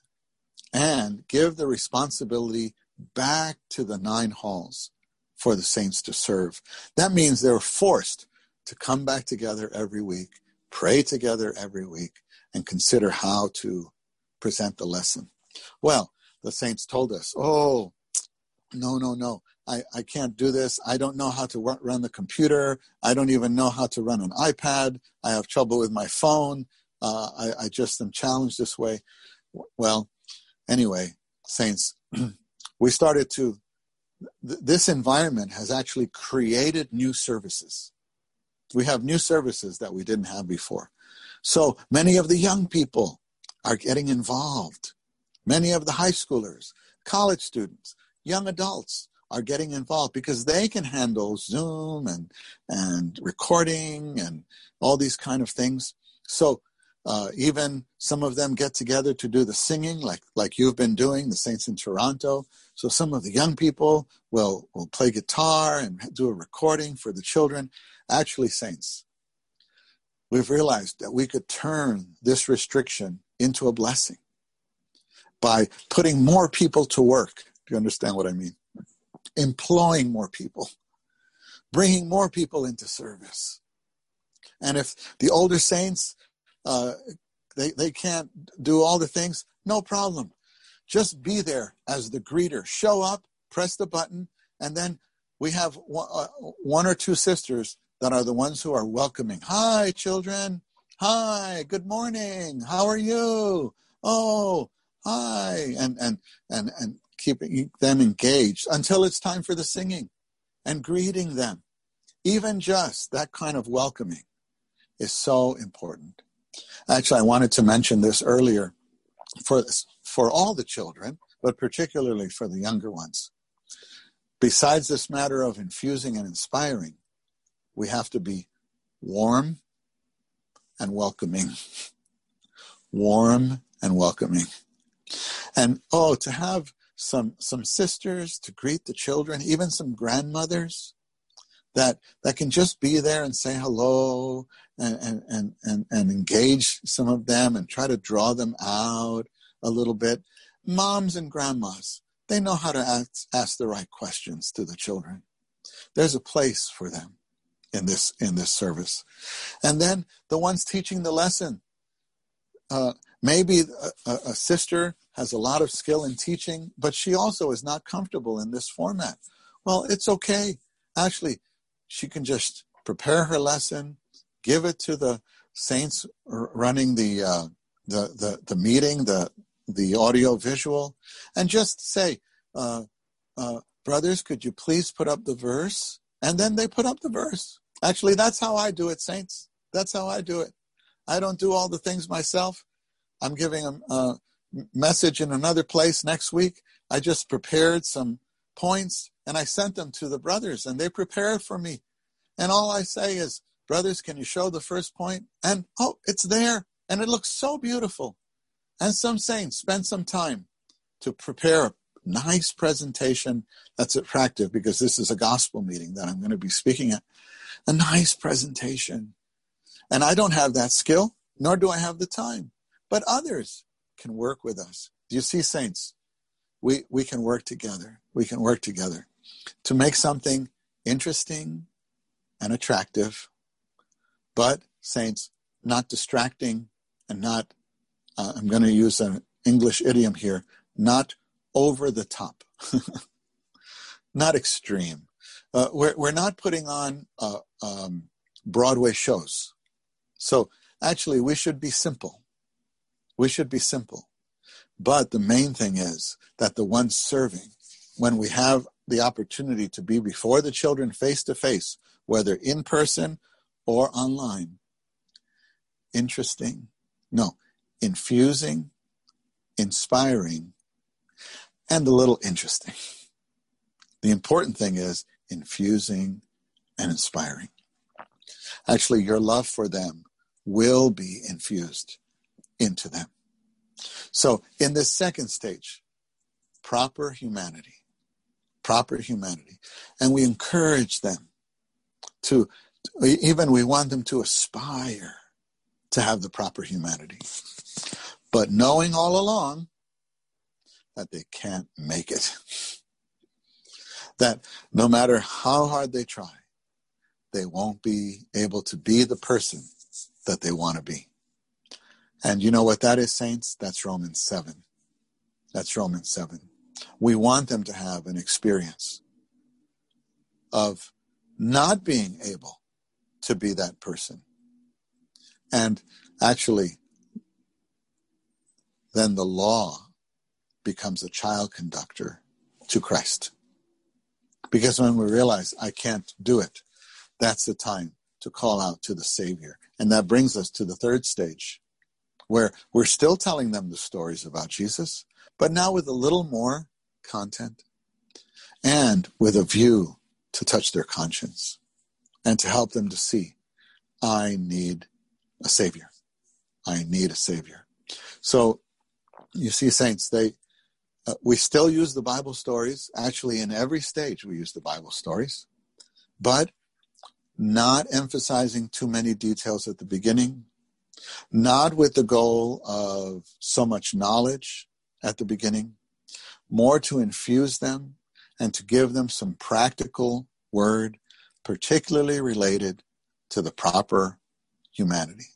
and give the responsibility back to the nine halls for the saints to serve. That means they're forced to come back together every week, pray together every week, and consider how to present the lesson. Well, the saints told us, oh, no, no, no. I, I can't do this. I don't know how to run the computer. I don't even know how to run an iPad. I have trouble with my phone. Uh, I, I just am challenged this way. Well, anyway, saints, we started to, th- this environment has actually created new services. We have new services that we didn't have before. So many of the young people are getting involved Many of the high schoolers, college students, young adults are getting involved because they can handle Zoom and and recording and all these kind of things. So uh, even some of them get together to do the singing, like like you've been doing, the Saints in Toronto. So some of the young people will will play guitar and do a recording for the children. Actually, saints, we've realized that we could turn this restriction into a blessing by putting more people to work. Do you understand what I mean? Employing more people, bringing more people into service. And if the older saints, uh, they, they can't do all the things, no problem. Just be there as the greeter. Show up, press the button, and then we have one, uh, or two sisters that are the ones who are welcoming. Hi, children. Hi, good morning. How are you? Oh, hi. And, and, and, and keeping them engaged until it's time for the singing and greeting them. Even just that kind of welcoming is so important. Actually, I wanted to mention this earlier for for all the children, but particularly for the younger ones. Besides this matter of infusing and inspiring, we have to be warm and welcoming. warm and welcoming. And oh, to have some some sisters to greet the children, even some grandmothers that that can just be there and say hello and and and and, engage some of them and try to draw them out a little bit. Moms and grandmas, they know how to ask, ask the right questions to the children. There's a place for them in this in this service. And then the ones teaching the lesson. Uh, maybe a, a sister has a lot of skill in teaching, but she also is not comfortable in this format. Well, it's okay. Actually, she can just prepare her lesson, give it to the saints running the uh, the, the the meeting, the the audio visual, and just say, uh, uh, "Brothers, could you please put up the verse?" And then they put up the verse. Actually, that's how I do it, saints. That's how I do it. I don't do all the things myself. I'm giving a, a message in another place next week. I just prepared some points and I sent them to the brothers and they prepared for me. And all I say is, brothers, can you show the first point? And oh, it's there. And it looks so beautiful. And some saints spend some time to prepare a nice presentation that's attractive because this is a gospel meeting that I'm going to be speaking at. A nice presentation. And I don't have that skill, nor do I have the time. But others can work with us. Do you see, saints? We, we can work together. We can work together to make something interesting and attractive, but, saints, not distracting and not, uh, I'm going to use an English idiom here, not over the top, not extreme. Uh, we're, we're not putting on uh, um, Broadway shows. So actually, we should be simple. We should be simple. But the main thing is that the one serving, when we have the opportunity to be before the children face to face, whether in person or online, interesting, no, infusing, inspiring, and a little interesting. The important thing is infusing and inspiring. Actually, your love for them will be infused into them. So, in this second stage, proper humanity, proper humanity, and we encourage them to, even we want them to aspire to have the proper humanity, but knowing all along that they can't make it. that no matter how hard they try, they won't be able to be the person that they want to be. And you know what that is, saints? That's Romans 7. That's Romans 7. We want them to have an experience of not being able to be that person. And actually, then the law becomes a child conductor to Christ. Because when we realize I can't do it, that's the time to call out to the Savior. And that brings us to the third stage, where we're still telling them the stories about Jesus, but now with a little more content and with a view to touch their conscience and to help them to see I need a Savior. I need a Savior. So you see, saints, they uh, we still use the Bible stories. Actually, in every stage, we use the Bible stories, but not emphasizing too many details at the beginning, not with the goal of so much knowledge at the beginning, more to infuse them and to give them some practical word, particularly related to the proper humanity.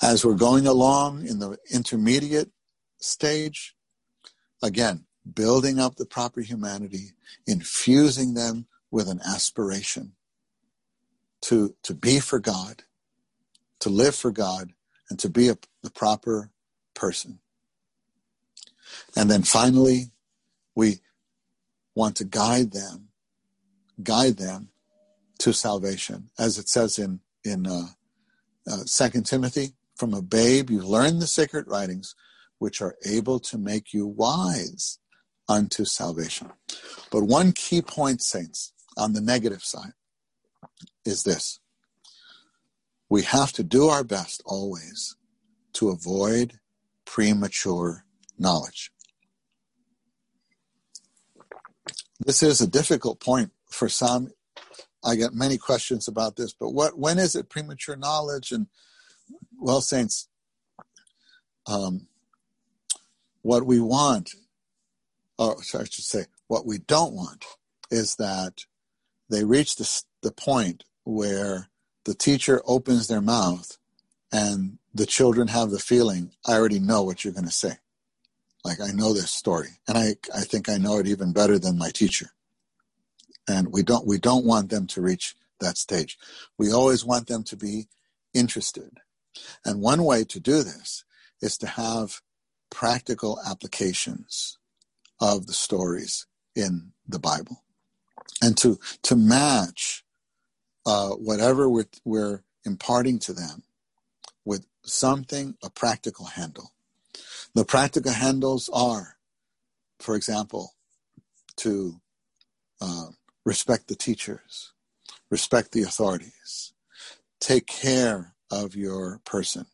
As we're going along in the intermediate stage, Again, building up the proper humanity, infusing them with an aspiration to, to be for God, to live for God, and to be a, the proper person. And then finally, we want to guide them, guide them to salvation, as it says in in uh, uh, Second Timothy. From a babe, you learn the sacred writings, which are able to make you wise unto salvation. But one key point, saints, on the negative side, is this: we have to do our best always to avoid premature knowledge. This is a difficult point for some. I get many questions about this, but what when is it premature knowledge? And well, saints, um, what we want, or sorry, I should say, what we don't want, is that they reach the, the point where the teacher opens their mouth and the children have the feeling, I already know what you're going to say. Like, I know this story, and I, I think I know it even better than my teacher. And we don't, we don't want them to reach that stage. We always want them to be interested. And one way to do this is to have practical applications of the stories in the Bible and to, to match uh, whatever we're, we're imparting to them with something, a practical handle. The practical handles are, for example, to uh, respect the teachers, respect the authorities, take care of your person.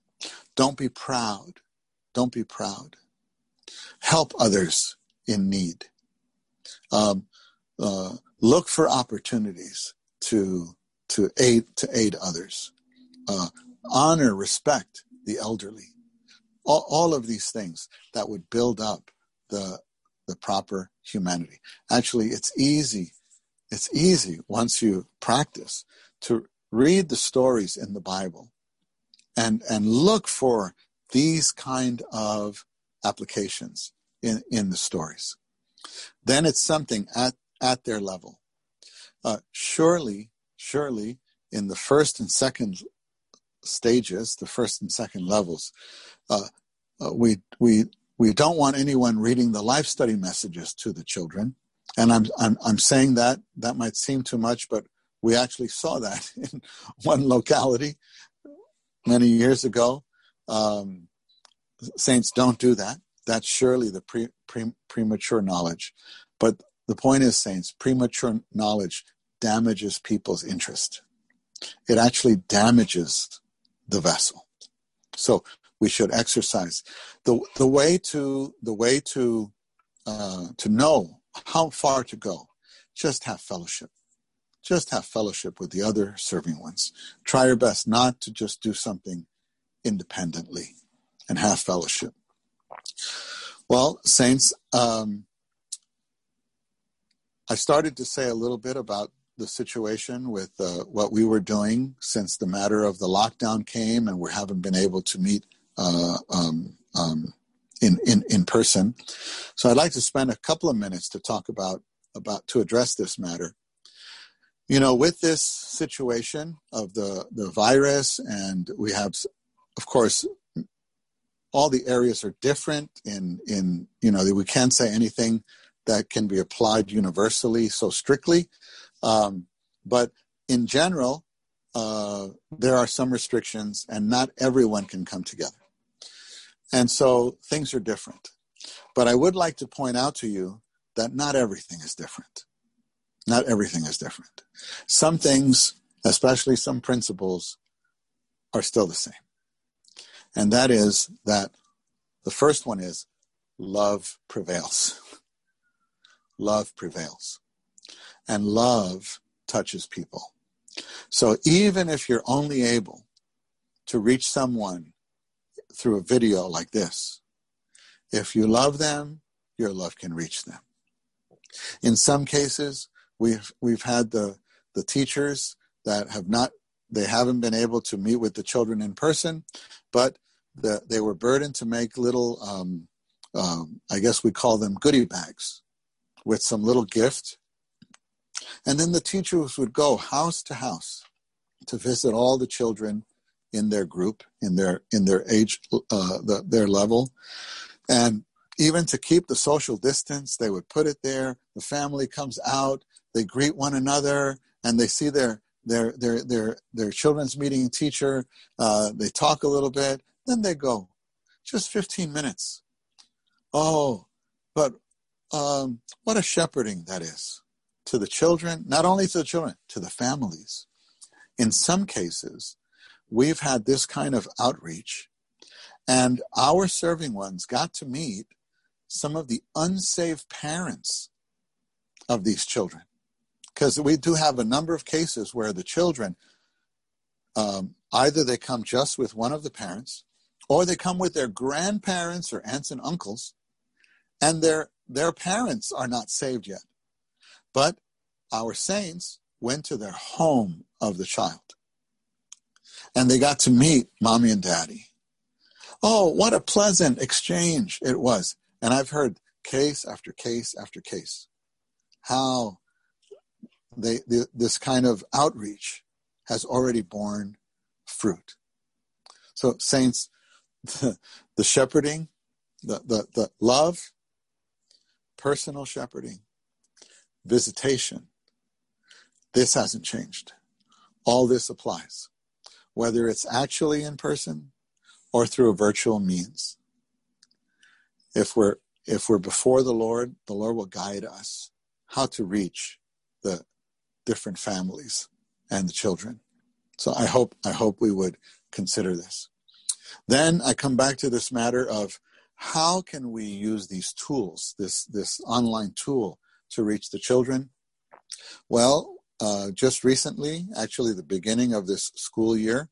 Don't be proud. Don't be proud. Help others in need. Um, uh, look for opportunities to to aid to aid others. Uh, honor, respect the elderly all, all of these things that would build up the the proper humanity. Actually, it's easy. It's easy once you practice to read the stories in the Bible and and look for these kind of applications in, in the stories. Then it's something at, at their level. Uh, surely, surely, in the first and second stages, the first and second levels, uh, uh, we we we don't want anyone reading the life study messages to the children. And I'm I'm I'm saying that that might seem too much, but we actually saw that in one locality many years ago. Um, saints don't do that. That's surely the pre, pre, premature knowledge. But the point is, saints, premature knowledge damages people's interest. It actually damages the vessel. So we should exercise. The, the way to, the way to, uh, to know how far to go, just have fellowship. Just have fellowship with the other serving ones. Try your best not to just do something independently and have fellowship. Well, saints, um, I started to say a little bit about the situation with uh, what we were doing since the matter of the lockdown came and we haven't been able to meet uh, um, um, in, in, in person. So I'd like to spend a couple of minutes to talk about, about to address this matter. You know, with this situation of the, the virus, and we have, of course, all the areas are different in, in, you know, we can't say anything that can be applied universally so strictly. Um, but in general, uh, there are some restrictions, and not everyone can come together. And so things are different. But I would like to point out to you that not everything is different. Not everything is different. Some things, especially some principles, are still the same. And that is that the first one is love prevails. love prevails. And love touches people. So even if you're only able to reach someone through a video like this. If you love them, your love can reach them. In some cases, we've we've had the the teachers that have not they haven't been able to meet with the children in person, but the, they were burdened to make little um, um, I guess we call them goodie bags with some little gift. And then the teachers would go house to house to visit all the children in their group, in their in their age, uh, the, their level, and even to keep the social distance, they would put it there. The family comes out, they greet one another, and they see their their their their their children's meeting teacher. Uh, they talk a little bit, then they go. Just 15 minutes. Oh, but um, what a shepherding that is to the children, not only to the children, to the families. In some cases, we've had this kind of outreach, and our serving ones got to meet some of the unsaved parents of these children. Because we do have a number of cases where the children um, either they come just with one of the parents, or they come with their grandparents or aunts and uncles, and their their parents are not saved yet. But our saints went to their home of the child. And they got to meet mommy and daddy. Oh, what a pleasant exchange it was. And I've heard case after case after case how they, the, this kind of outreach has already borne fruit. So, saints, the, the shepherding, the, the, the love, personal shepherding, visitation, this hasn't changed. All this applies, whether it's actually in person or through a virtual means. If we're if we're before the Lord, the Lord will guide us how to reach the different families and the children. So I hope I hope we would consider this. Then I come back to this matter of how can we use these tools, this this online tool, to reach the children? Well, uh, just recently, actually the beginning of this school year,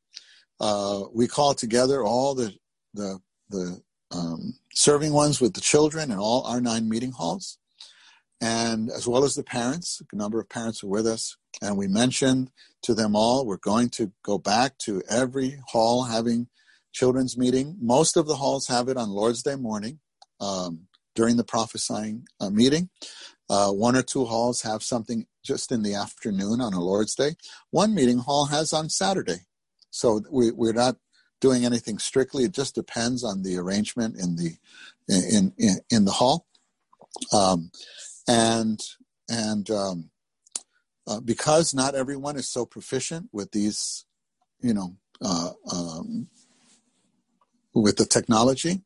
uh, we called together all the the, the um, serving ones with the children in all our nine meeting halls, and as well as the parents. A number of parents were with us, and we mentioned to them all we're going to go back to every hall having children's meeting. Most of the halls have it on Lord's Day morning um, during the prophesying uh, meeting. Uh, one or two halls have something just in the afternoon on a Lord's Day. One meeting hall has on Saturday. So we, we're not doing anything strictly. It just depends on the arrangement in the in in, in the hall, um, and and um, uh, because not everyone is so proficient with these, you know, uh, um, with the technology,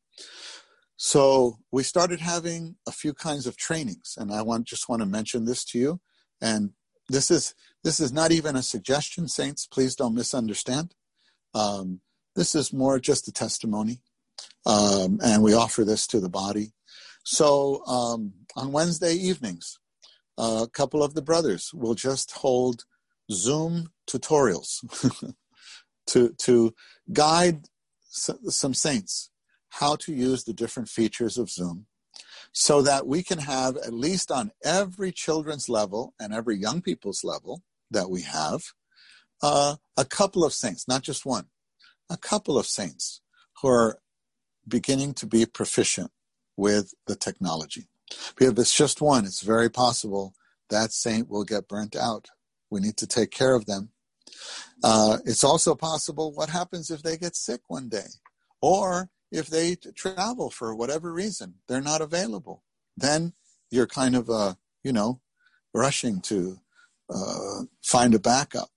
so we started having a few kinds of trainings, and I want just want to mention this to you. And this is this is not even a suggestion, saints. Please don't misunderstand. Um, this is more just a testimony, um, and we offer this to the body. So um, on Wednesday evenings, a couple of the brothers will just hold Zoom tutorials to to guide some saints how to use the different features of Zoom so that we can have, at least on every children's level and every young people's level that we have, uh, a couple of saints, not just one, a couple of saints who are beginning to be proficient with the technology. Because if it's just one, it's very possible that saint will get burnt out. We need to take care of them. Uh, it's also possible what happens if they get sick one day, or if they travel for whatever reason, they're not available. Then you're kind of, uh, you know, rushing to uh, find a backup.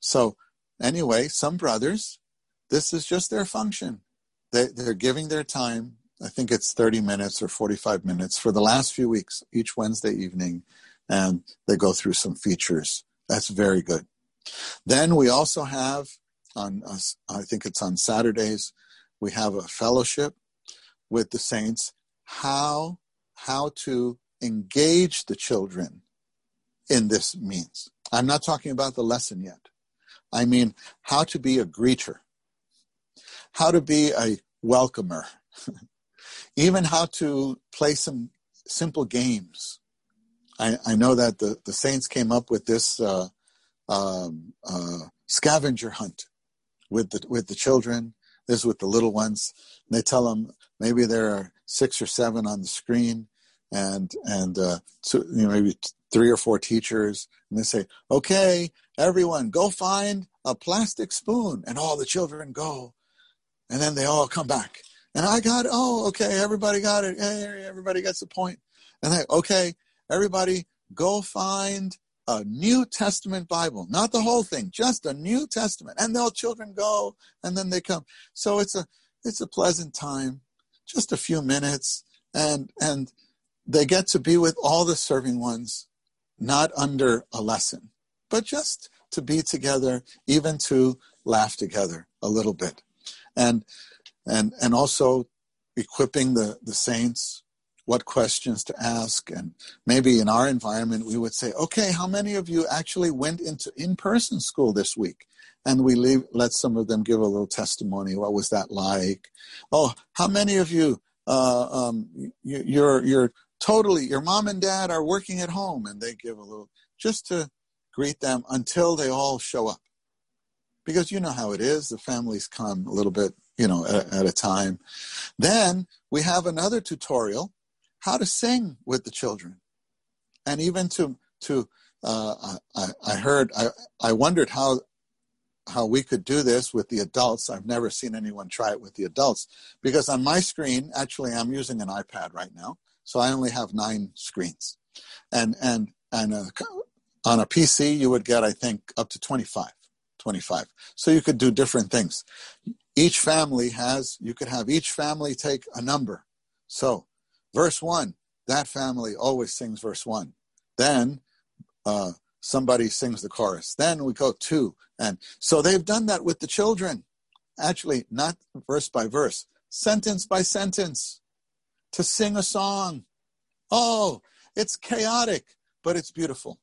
So, anyway, some brothers, this is just their function. They, they're giving their time. I think it's 30 minutes or 45 minutes for the last few weeks, each Wednesday evening, and they go through some features. That's very good. Then we also have on, uh, I think it's on Saturdays, we have a fellowship with the saints. How how to engage the children in this means. I'm not talking about the lesson yet. I mean how to be a greeter. How to be a welcomer. Even how to play some simple games. I, I know that the, the saints came up with this uh, um, uh, scavenger hunt with the with the children this with the little ones. And they tell them maybe there are six or seven on the screen, and and uh, two, you know, maybe three or four teachers, and they say, "Okay, everyone, go find a plastic spoon," and all the children go, and then they all come back, and I got. Oh, okay, everybody got it. Hey, everybody gets the point. And they, okay, everybody, go find a New Testament Bible, not the whole thing, just a New Testament. And they'll children go, and then they come. So it's a it's a pleasant time, just a few minutes, and and they get to be with all the serving ones, not under a lesson, but just to be together, even to laugh together a little bit, and and and also equipping the the saints what questions to ask. And maybe in our environment, we would say, okay, how many of you actually went into in person school this week? And we leave, let some of them give a little testimony. What was that like? Oh, how many of you, uh, um, you, you're, you're totally, your mom and dad are working at home and they give a little, just to greet them until they all show up. Because you know how it is, the families come a little bit, you know, at, at a time. Then we have another tutorial how to sing with the children, and even to to uh, I, I heard I, I wondered how how we could do this with the adults. I've never seen anyone try it with the adults because on my screen, actually, I'm using an iPad right now, so I only have nine screens, and and and uh, on a PC you would get I think up to 25, 25. So you could do different things. Each family has you could have each family take a number. So Verse 1, that family always sings verse 1. Then uh, somebody sings the chorus. Then we go 2. And so they've done that with the children. Actually, not verse by verse, sentence by sentence to sing a song. Oh, it's chaotic, but it's beautiful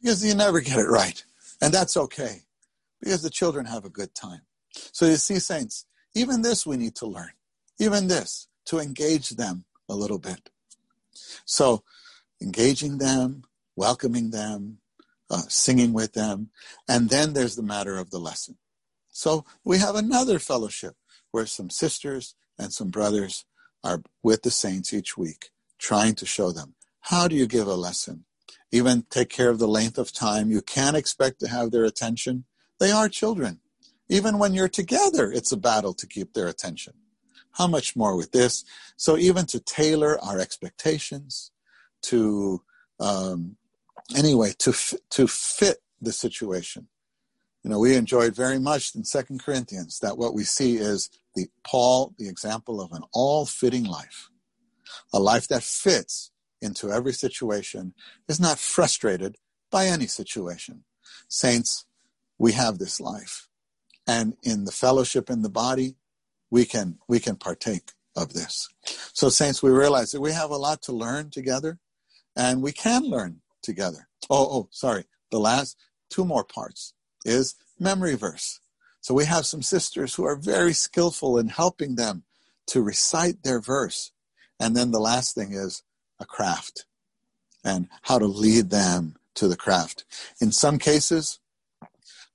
because you never get it right. And that's okay because the children have a good time. So you see, saints, even this we need to learn. Even this, to engage them a little bit. So, engaging them, welcoming them, uh, singing with them, and then there's the matter of the lesson. So, we have another fellowship where some sisters and some brothers are with the saints each week, trying to show them how do you give a lesson? Even take care of the length of time. You can't expect to have their attention. They are children. Even when you're together, it's a battle to keep their attention. How much more with this? So even to tailor our expectations, to um, anyway, to f- to fit the situation. You know, we enjoyed very much in Second Corinthians that what we see is the Paul, the example of an all-fitting life, a life that fits into every situation, is not frustrated by any situation. Saints, we have this life. And in the fellowship in the body, we can we can partake of this. So saints, we realize that we have a lot to learn together and we can learn together. Oh, oh, sorry. The last two more parts is memory verse. So we have some sisters who are very skillful in helping them to recite their verse. And then the last thing is a craft and how to lead them to the craft. In some cases,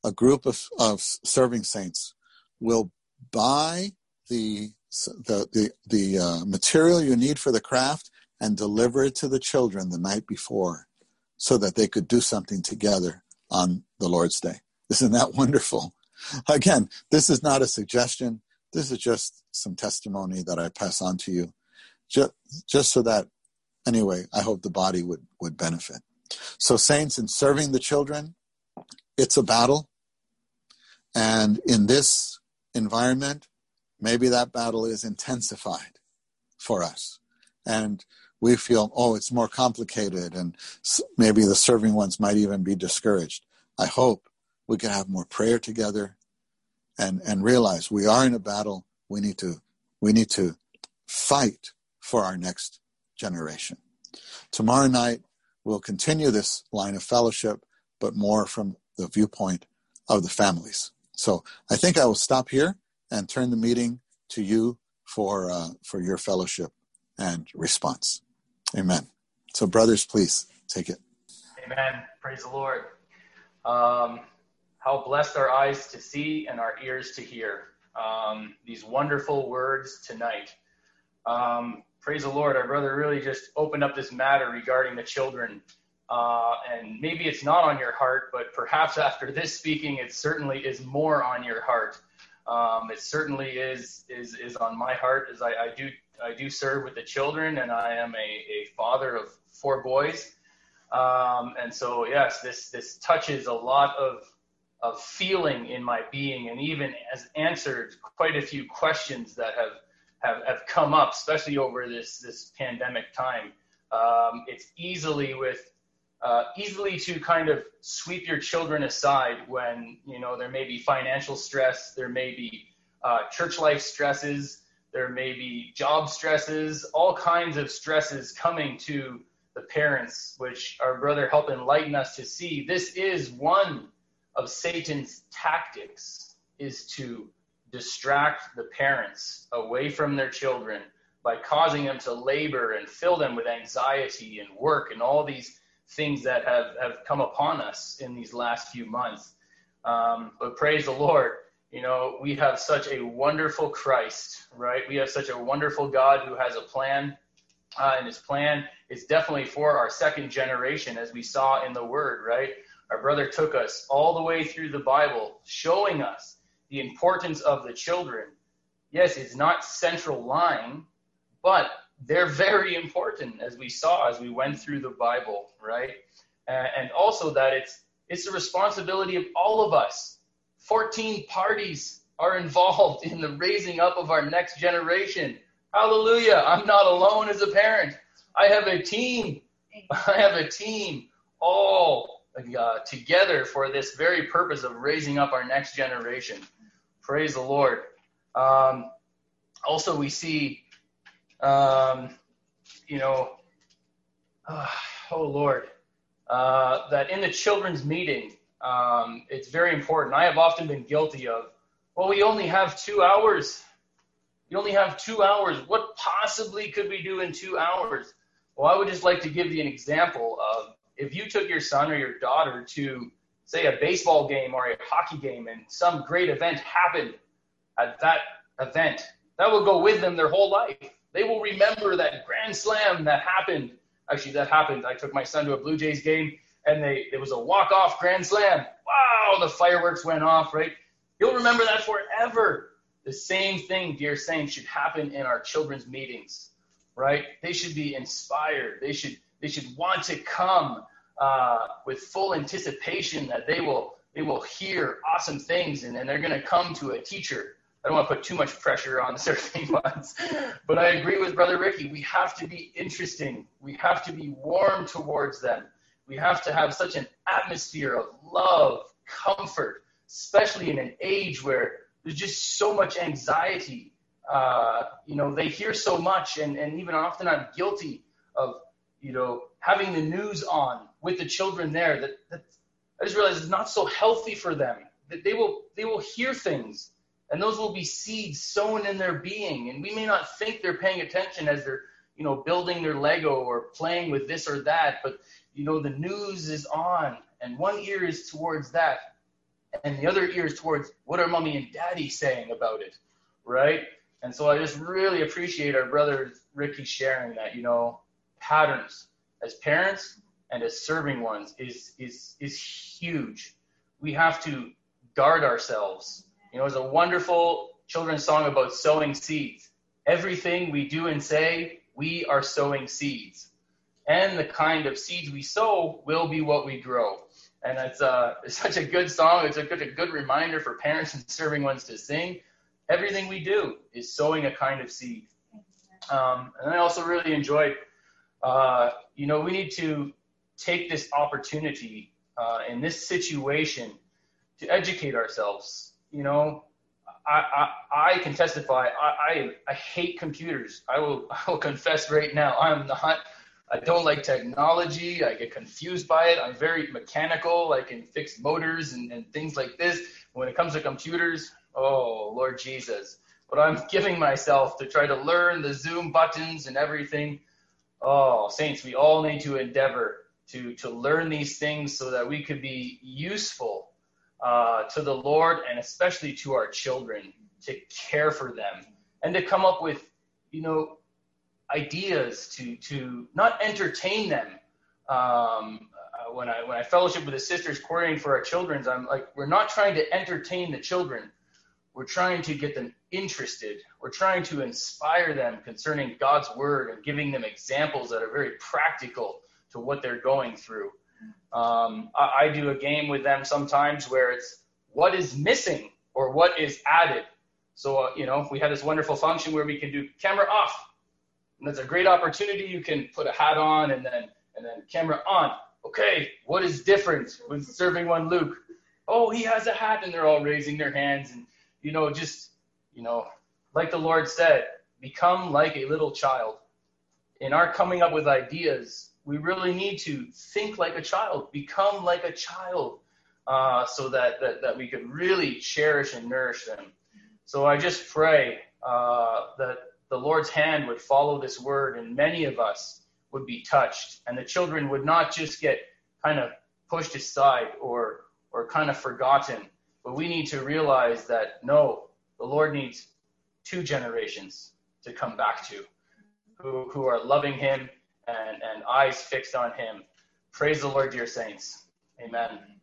a group of, of serving saints will buy the the the, the uh, material you need for the craft and deliver it to the children the night before so that they could do something together on the Lord's Day. Isn't that wonderful? Again, this is not a suggestion. This is just some testimony that I pass on to you, just, just so that, anyway, I hope the body would, would benefit. So, saints, in serving the children, it's a battle. And in this environment, maybe that battle is intensified for us. And we feel, oh, it's more complicated, and maybe the serving ones might even be discouraged. I hope we can have more prayer together and, and realize we are in a battle. We need to we need to fight for our next generation. Tomorrow night we'll continue this line of fellowship, but more from the viewpoint of the families. So I think I will stop here and turn the meeting to you for uh, for your fellowship and response. Amen. So, brothers, please take it. Amen. Praise the Lord. Um, how blessed our eyes to see and our ears to hear um, these wonderful words tonight. Um, praise the Lord. Our brother really just opened up this matter regarding the children Uh, and maybe it's not on your heart, but perhaps after this speaking, it certainly is more on your heart. Um, it certainly is is is on my heart as I, I do I do serve with the children, and I am a, a father of four boys. Um, and so yes, this this touches a lot of of feeling in my being, and even has answered quite a few questions that have have, have come up, especially over this this pandemic time. Um, it's easily with uh, easily to kind of sweep your children aside when you know there may be financial stress, there may be uh, church life stresses, there may be job stresses, all kinds of stresses coming to the parents, which our brother helped enlighten us to see. This is one of Satan's tactics, is to distract the parents away from their children by causing them to labor and fill them with anxiety and work and all these things that have, have come upon us in these last few months. Um, but praise the Lord, you know, we have such a wonderful Christ, right? We have such a wonderful God who has a plan, uh, and his plan is definitely for our second generation, as we saw in the Word, right? Our brother took us all the way through the Bible, showing us the importance of the children. Yes, it's not central line, but they're very important as we saw as we went through the Bible, right? and also that it's it's the responsibility of all of us. 14 parties are involved in the raising up of our next generation. Hallelujah. I'm not alone as a parent. I have a team. I have a team all uh, together for this very purpose of raising up our next generation. Praise the Lord. Um, also, we see um, you know, uh, oh Lord, uh, that in the children's meeting, um, it's very important. I have often been guilty of, well, we only have two hours. We only have two hours. What possibly could we do in two hours? Well, I would just like to give you an example of if you took your son or your daughter to, say, a baseball game or a hockey game and some great event happened at that event, that will go with them their whole life. They will remember that grand slam that happened. Actually, that happened. I took my son to a Blue Jays game, and they it was a walk off grand slam. Wow, the fireworks went off. Right, you'll remember that forever. The same thing, dear saints, should happen in our children's meetings. Right? They should be inspired. They should they should want to come uh, with full anticipation that they will they will hear awesome things and, and they're going to come to a teacher I don't want to put too much pressure on certain ones, but I agree with Brother Ricky. We have to be interesting. We have to be warm towards them. We have to have such an atmosphere of love, comfort, especially in an age where there's just so much anxiety. Uh, you know, they hear so much, and, and even often I'm guilty of, you know, having the news on with the children there that, that I just realize it's not so healthy for them. That they will they will hear things and those will be seeds sown in their being. And we may not think they're paying attention as they're, you know, building their Lego or playing with this or that, but you know, the news is on, and one ear is towards that, and the other ear is towards what are mommy and daddy saying about it, right? And so I just really appreciate our brother Ricky sharing that, you know, patterns as parents and as serving ones is is is huge. We have to guard ourselves you know, it's a wonderful children's song about sowing seeds. Everything we do and say, we are sowing seeds. And the kind of seeds we sow will be what we grow. And it's, uh, it's such a good song. It's a good, a good reminder for parents and serving ones to sing. Everything we do is sowing a kind of seed. Um, and I also really enjoyed, uh, you know, we need to take this opportunity uh, in this situation to educate ourselves you know, I, I, I can testify. I, I, I hate computers. I will, I will confess right now. I'm not. I don't like technology. I get confused by it. I'm very mechanical. I can fix motors and, and things like this. When it comes to computers, oh Lord Jesus! But I'm giving myself to try to learn the Zoom buttons and everything. Oh, saints, we all need to endeavor to to learn these things so that we could be useful uh, to the Lord and especially to our children to care for them and to come up with, you know, ideas to to not entertain them um, uh, when I when I fellowship with the sisters querying for our childrens, I'm like, we're not trying to entertain the children. We're trying to get them interested. We're trying to inspire them concerning God's word and giving them examples that are very practical to what they're going through. Um, I, I do a game with them sometimes where it's what is missing or what is added. So, uh, you know, we had this wonderful function where we can do camera off. And that's a great opportunity. You can put a hat on and then and then camera on. Okay, what is different with serving one Luke? Oh, he has a hat, and they're all raising their hands, and you know, just you know, like the Lord said, become like a little child. In our coming up with ideas, we really need to think like a child, become like a child, uh, so that, that that we could really cherish and nourish them. So I just pray uh, that the Lord's hand would follow this word, and many of us would be touched, and the children would not just get kind of pushed aside or or kind of forgotten. But we need to realize that no, the Lord needs two generations to come back to, who who are loving Him and and eyes fixed on Him. Praise the Lord, dear saints. Amen.